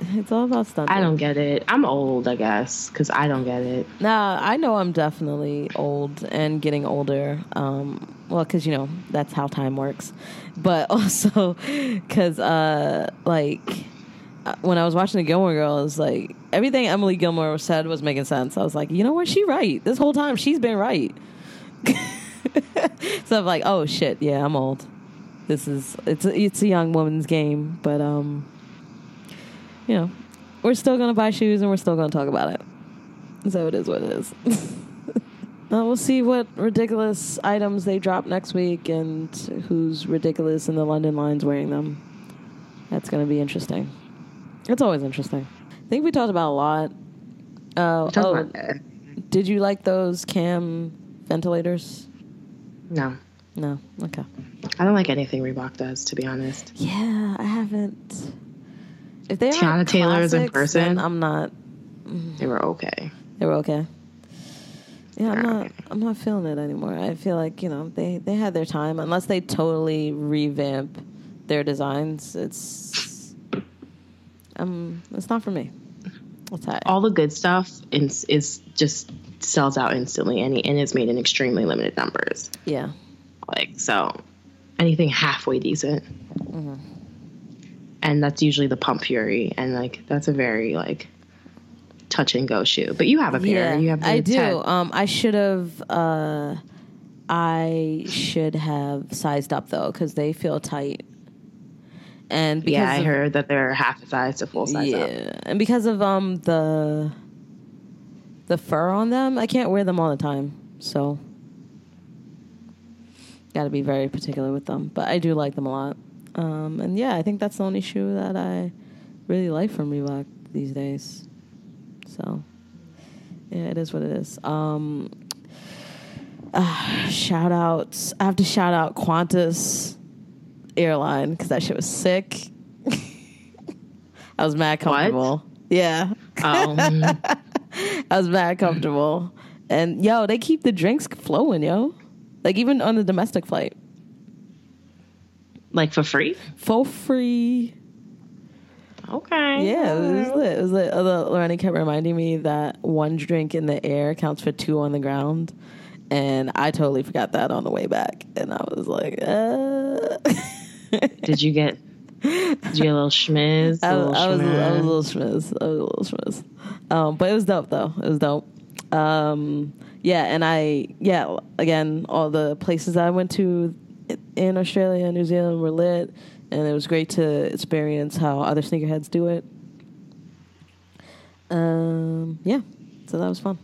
It's all about stunting. I don't get it. I'm old, I guess, because I don't get it. Nah, I know I'm definitely old and getting older. Um, well, because you know that's how time works, but also because uh, like when I was watching the Gilmore Girls, like everything Emily Gilmore said was making sense. I was like, you know what, she right. This whole time she's been right. so I'm like, oh shit, yeah, I'm old. This is it's a, it's a young woman's game, but um, you know, we're still gonna buy shoes and we're still gonna talk about it. So it is what it is. We'll see what ridiculous items they drop next week and who's ridiculous in the London lines wearing them. That's going to be interesting. It's always interesting. I think we talked about a lot. Uh, oh, about did you like those cam ventilators? No, No. Okay. I don't like anything Reebok does, to be honest. Yeah, I haven't. If they Teyana are Taylor's in person? I'm not. They were okay. They were okay. Yeah, I'm not. okay. I'm not feeling it anymore. I feel like you know they they had their time. Unless they totally revamp their designs, it's um, it's not for me. I'll tell you. All the good stuff is, is just sells out instantly, and, and is made in extremely limited numbers. Yeah, Like so, anything halfway decent, Mm-hmm. and that's usually the Pump Fury, and like that's a very like touch and go shoe. But you have a pair. yeah, You have. The I do. 10. Um, I should have. Uh, I should have sized up though because they feel tight. And because yeah, I of- heard that they're half the size to full size yeah, up. and because of um the the fur on them, I can't wear them all the time. So got to be very particular with them. But I do like them a lot. Um, and yeah, I think that's the only shoe that I really like from Reebok these days. So yeah, it is what it is. Um, uh, shout outs. I have to shout out Qantas airline because that shit was sick. I was mad comfortable. Yeah, Oh, I was mad comfortable. And yo, they keep the drinks flowing, yo. Like even on the domestic flight, like for free? for free. Okay. Yeah, it was lit. It was lit. Although Lorena kept reminding me that one drink in the air counts for two on the ground, and I totally forgot that on the way back. And I was like, uh. Did you get? Did you get a little schmiz? I, A little I was, I was a little schmiz. I was a little schmiz. Um, but it was dope though. It was dope. Um, yeah, and I yeah again all the places I went to in Australia and New Zealand were lit, and it was great to experience how other sneakerheads do it. Um, yeah, so that was fun.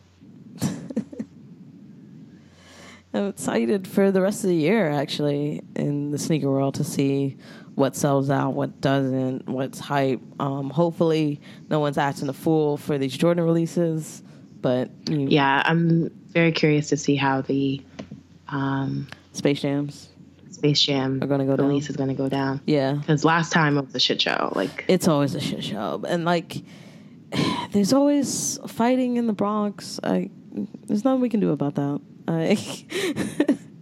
I'm excited for the rest of the year, actually, in the sneaker world to see what sells out, what doesn't, what's hype. Um, hopefully, no one's acting a fool for these Jordan releases. But you, Yeah, I'm very curious to see how the um, Space Jams Space Jam are going to go down. release is going to go down. Yeah, Because last time it was a shit show. Like, it's always a shit show, and like, there's always fighting in the Bronx. I, there's nothing we can do about that. I,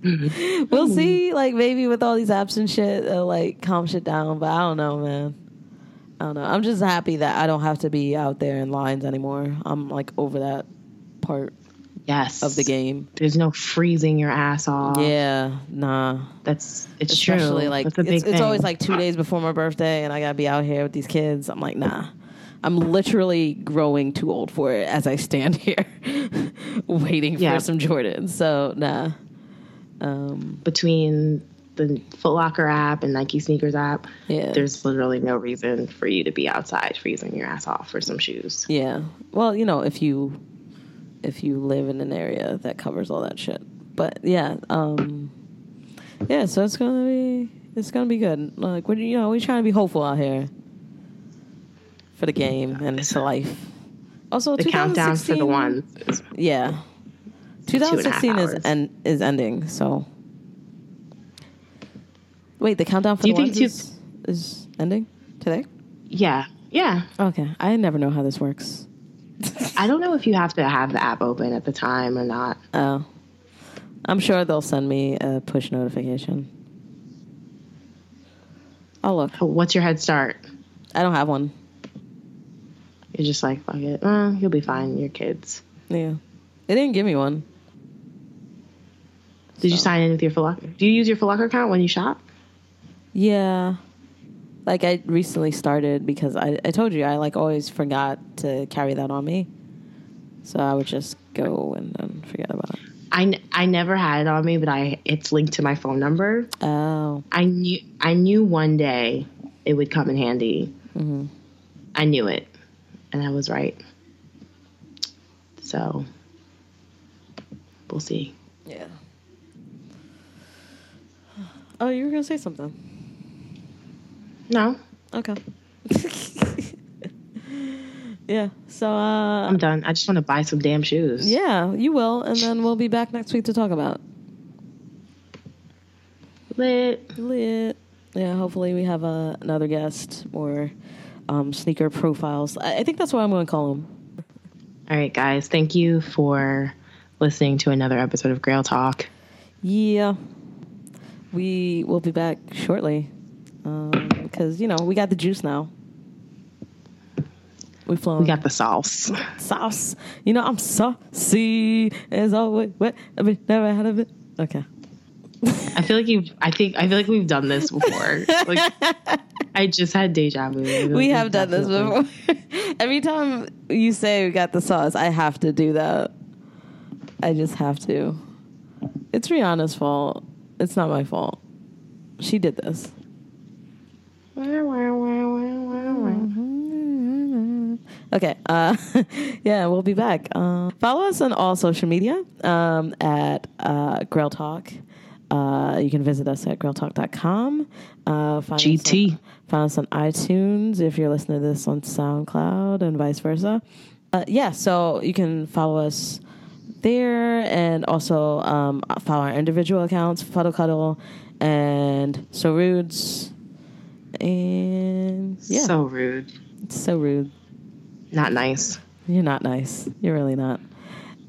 we'll see. Like maybe with all these apps and shit, uh, like calm shit down. But I don't know, man. I don't know. I'm just happy that I don't have to be out there in lines anymore. I'm like over that part yes, of the game. There's no freezing your ass off. Yeah, nah. that's it's Especially true. like That's it's, it's always like two days before my birthday, and I gotta be out here with these kids. I'm like, nah. I'm literally growing too old for it as I stand here, waiting Yeah. for some Jordans. So nah. Um, between the Foot Locker app and Nike sneakers app. yeah. There's literally no reason for you to be outside freezing your ass off for some shoes. Yeah. Well, you know, if you if you live in an area that covers all that shit. But yeah, um yeah, so it's gonna be it's gonna be good. Like we you know, we're trying to be hopeful out here for the game and for life. Also, The countdown for the 2016 ones. Yeah, and a half 2016 is en- is ending. So wait, the countdown for Do the ones two- is, is ending today. Yeah, yeah. Okay, I never know how this works. I don't know if you have to have the app open at the time or not. Oh. I'm sure they'll send me a push notification. I'll look. What's your head start? I don't have one. You're just like, fuck it. Uh, you'll be fine. You're kids. Yeah. They didn't give me one. Did you sign in with your Foot Locker? Do you use your Foot Locker account when you shop? Yeah. Like I recently started because I, I told you I like always forgot to carry that on me. So I would just go and then forget about it. I, n- I never had it on me, but I it's linked to my phone number. Oh. I knew I knew one day it would come in handy. hmm I knew it, and I was right. So we'll see. Yeah. Oh, you were gonna say something. No, Okay. yeah. So uh I'm done. I just want to buy some damn shoes. yeah, you will, and then we'll be back next week to talk about Lit. lit. Yeah, hopefully we have uh, another guest or um, sneaker profiles. I, I think that's what I'm going to call them. All right, guys. Thank you for listening to another episode of Grail Talk. Yeah, we will be back shortly because you know we got the juice now. We flown. We got the sauce. sauce. You know I'm saucy as always. What? I mean, never had of it. Okay. I feel like you. I think. I feel like we've done this before. like, I just had deja vu. Like We we've done this before. Every time you say we got the sauce, I have to do that. I just have to. It's Rihanna's fault. It's not my fault. She did this. Okay. Uh, yeah, we'll be back. Uh, follow us on all social media um, at uh, Grail Talk. Uh, you can visit us at grailtalk.com. Uh, find Us GT. on, find us on iTunes if you're listening to this on SoundCloud and vice versa. Uh, yeah, so you can follow us there and also um, follow our individual accounts, Fuddle Cuddle and So Rudes. And yeah, So rude. it's so rude. Not nice. You're not nice. You're really not.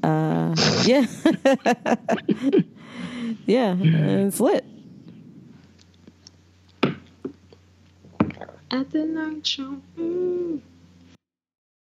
Uh, yeah. yeah, and it's lit. At the night show. Mm.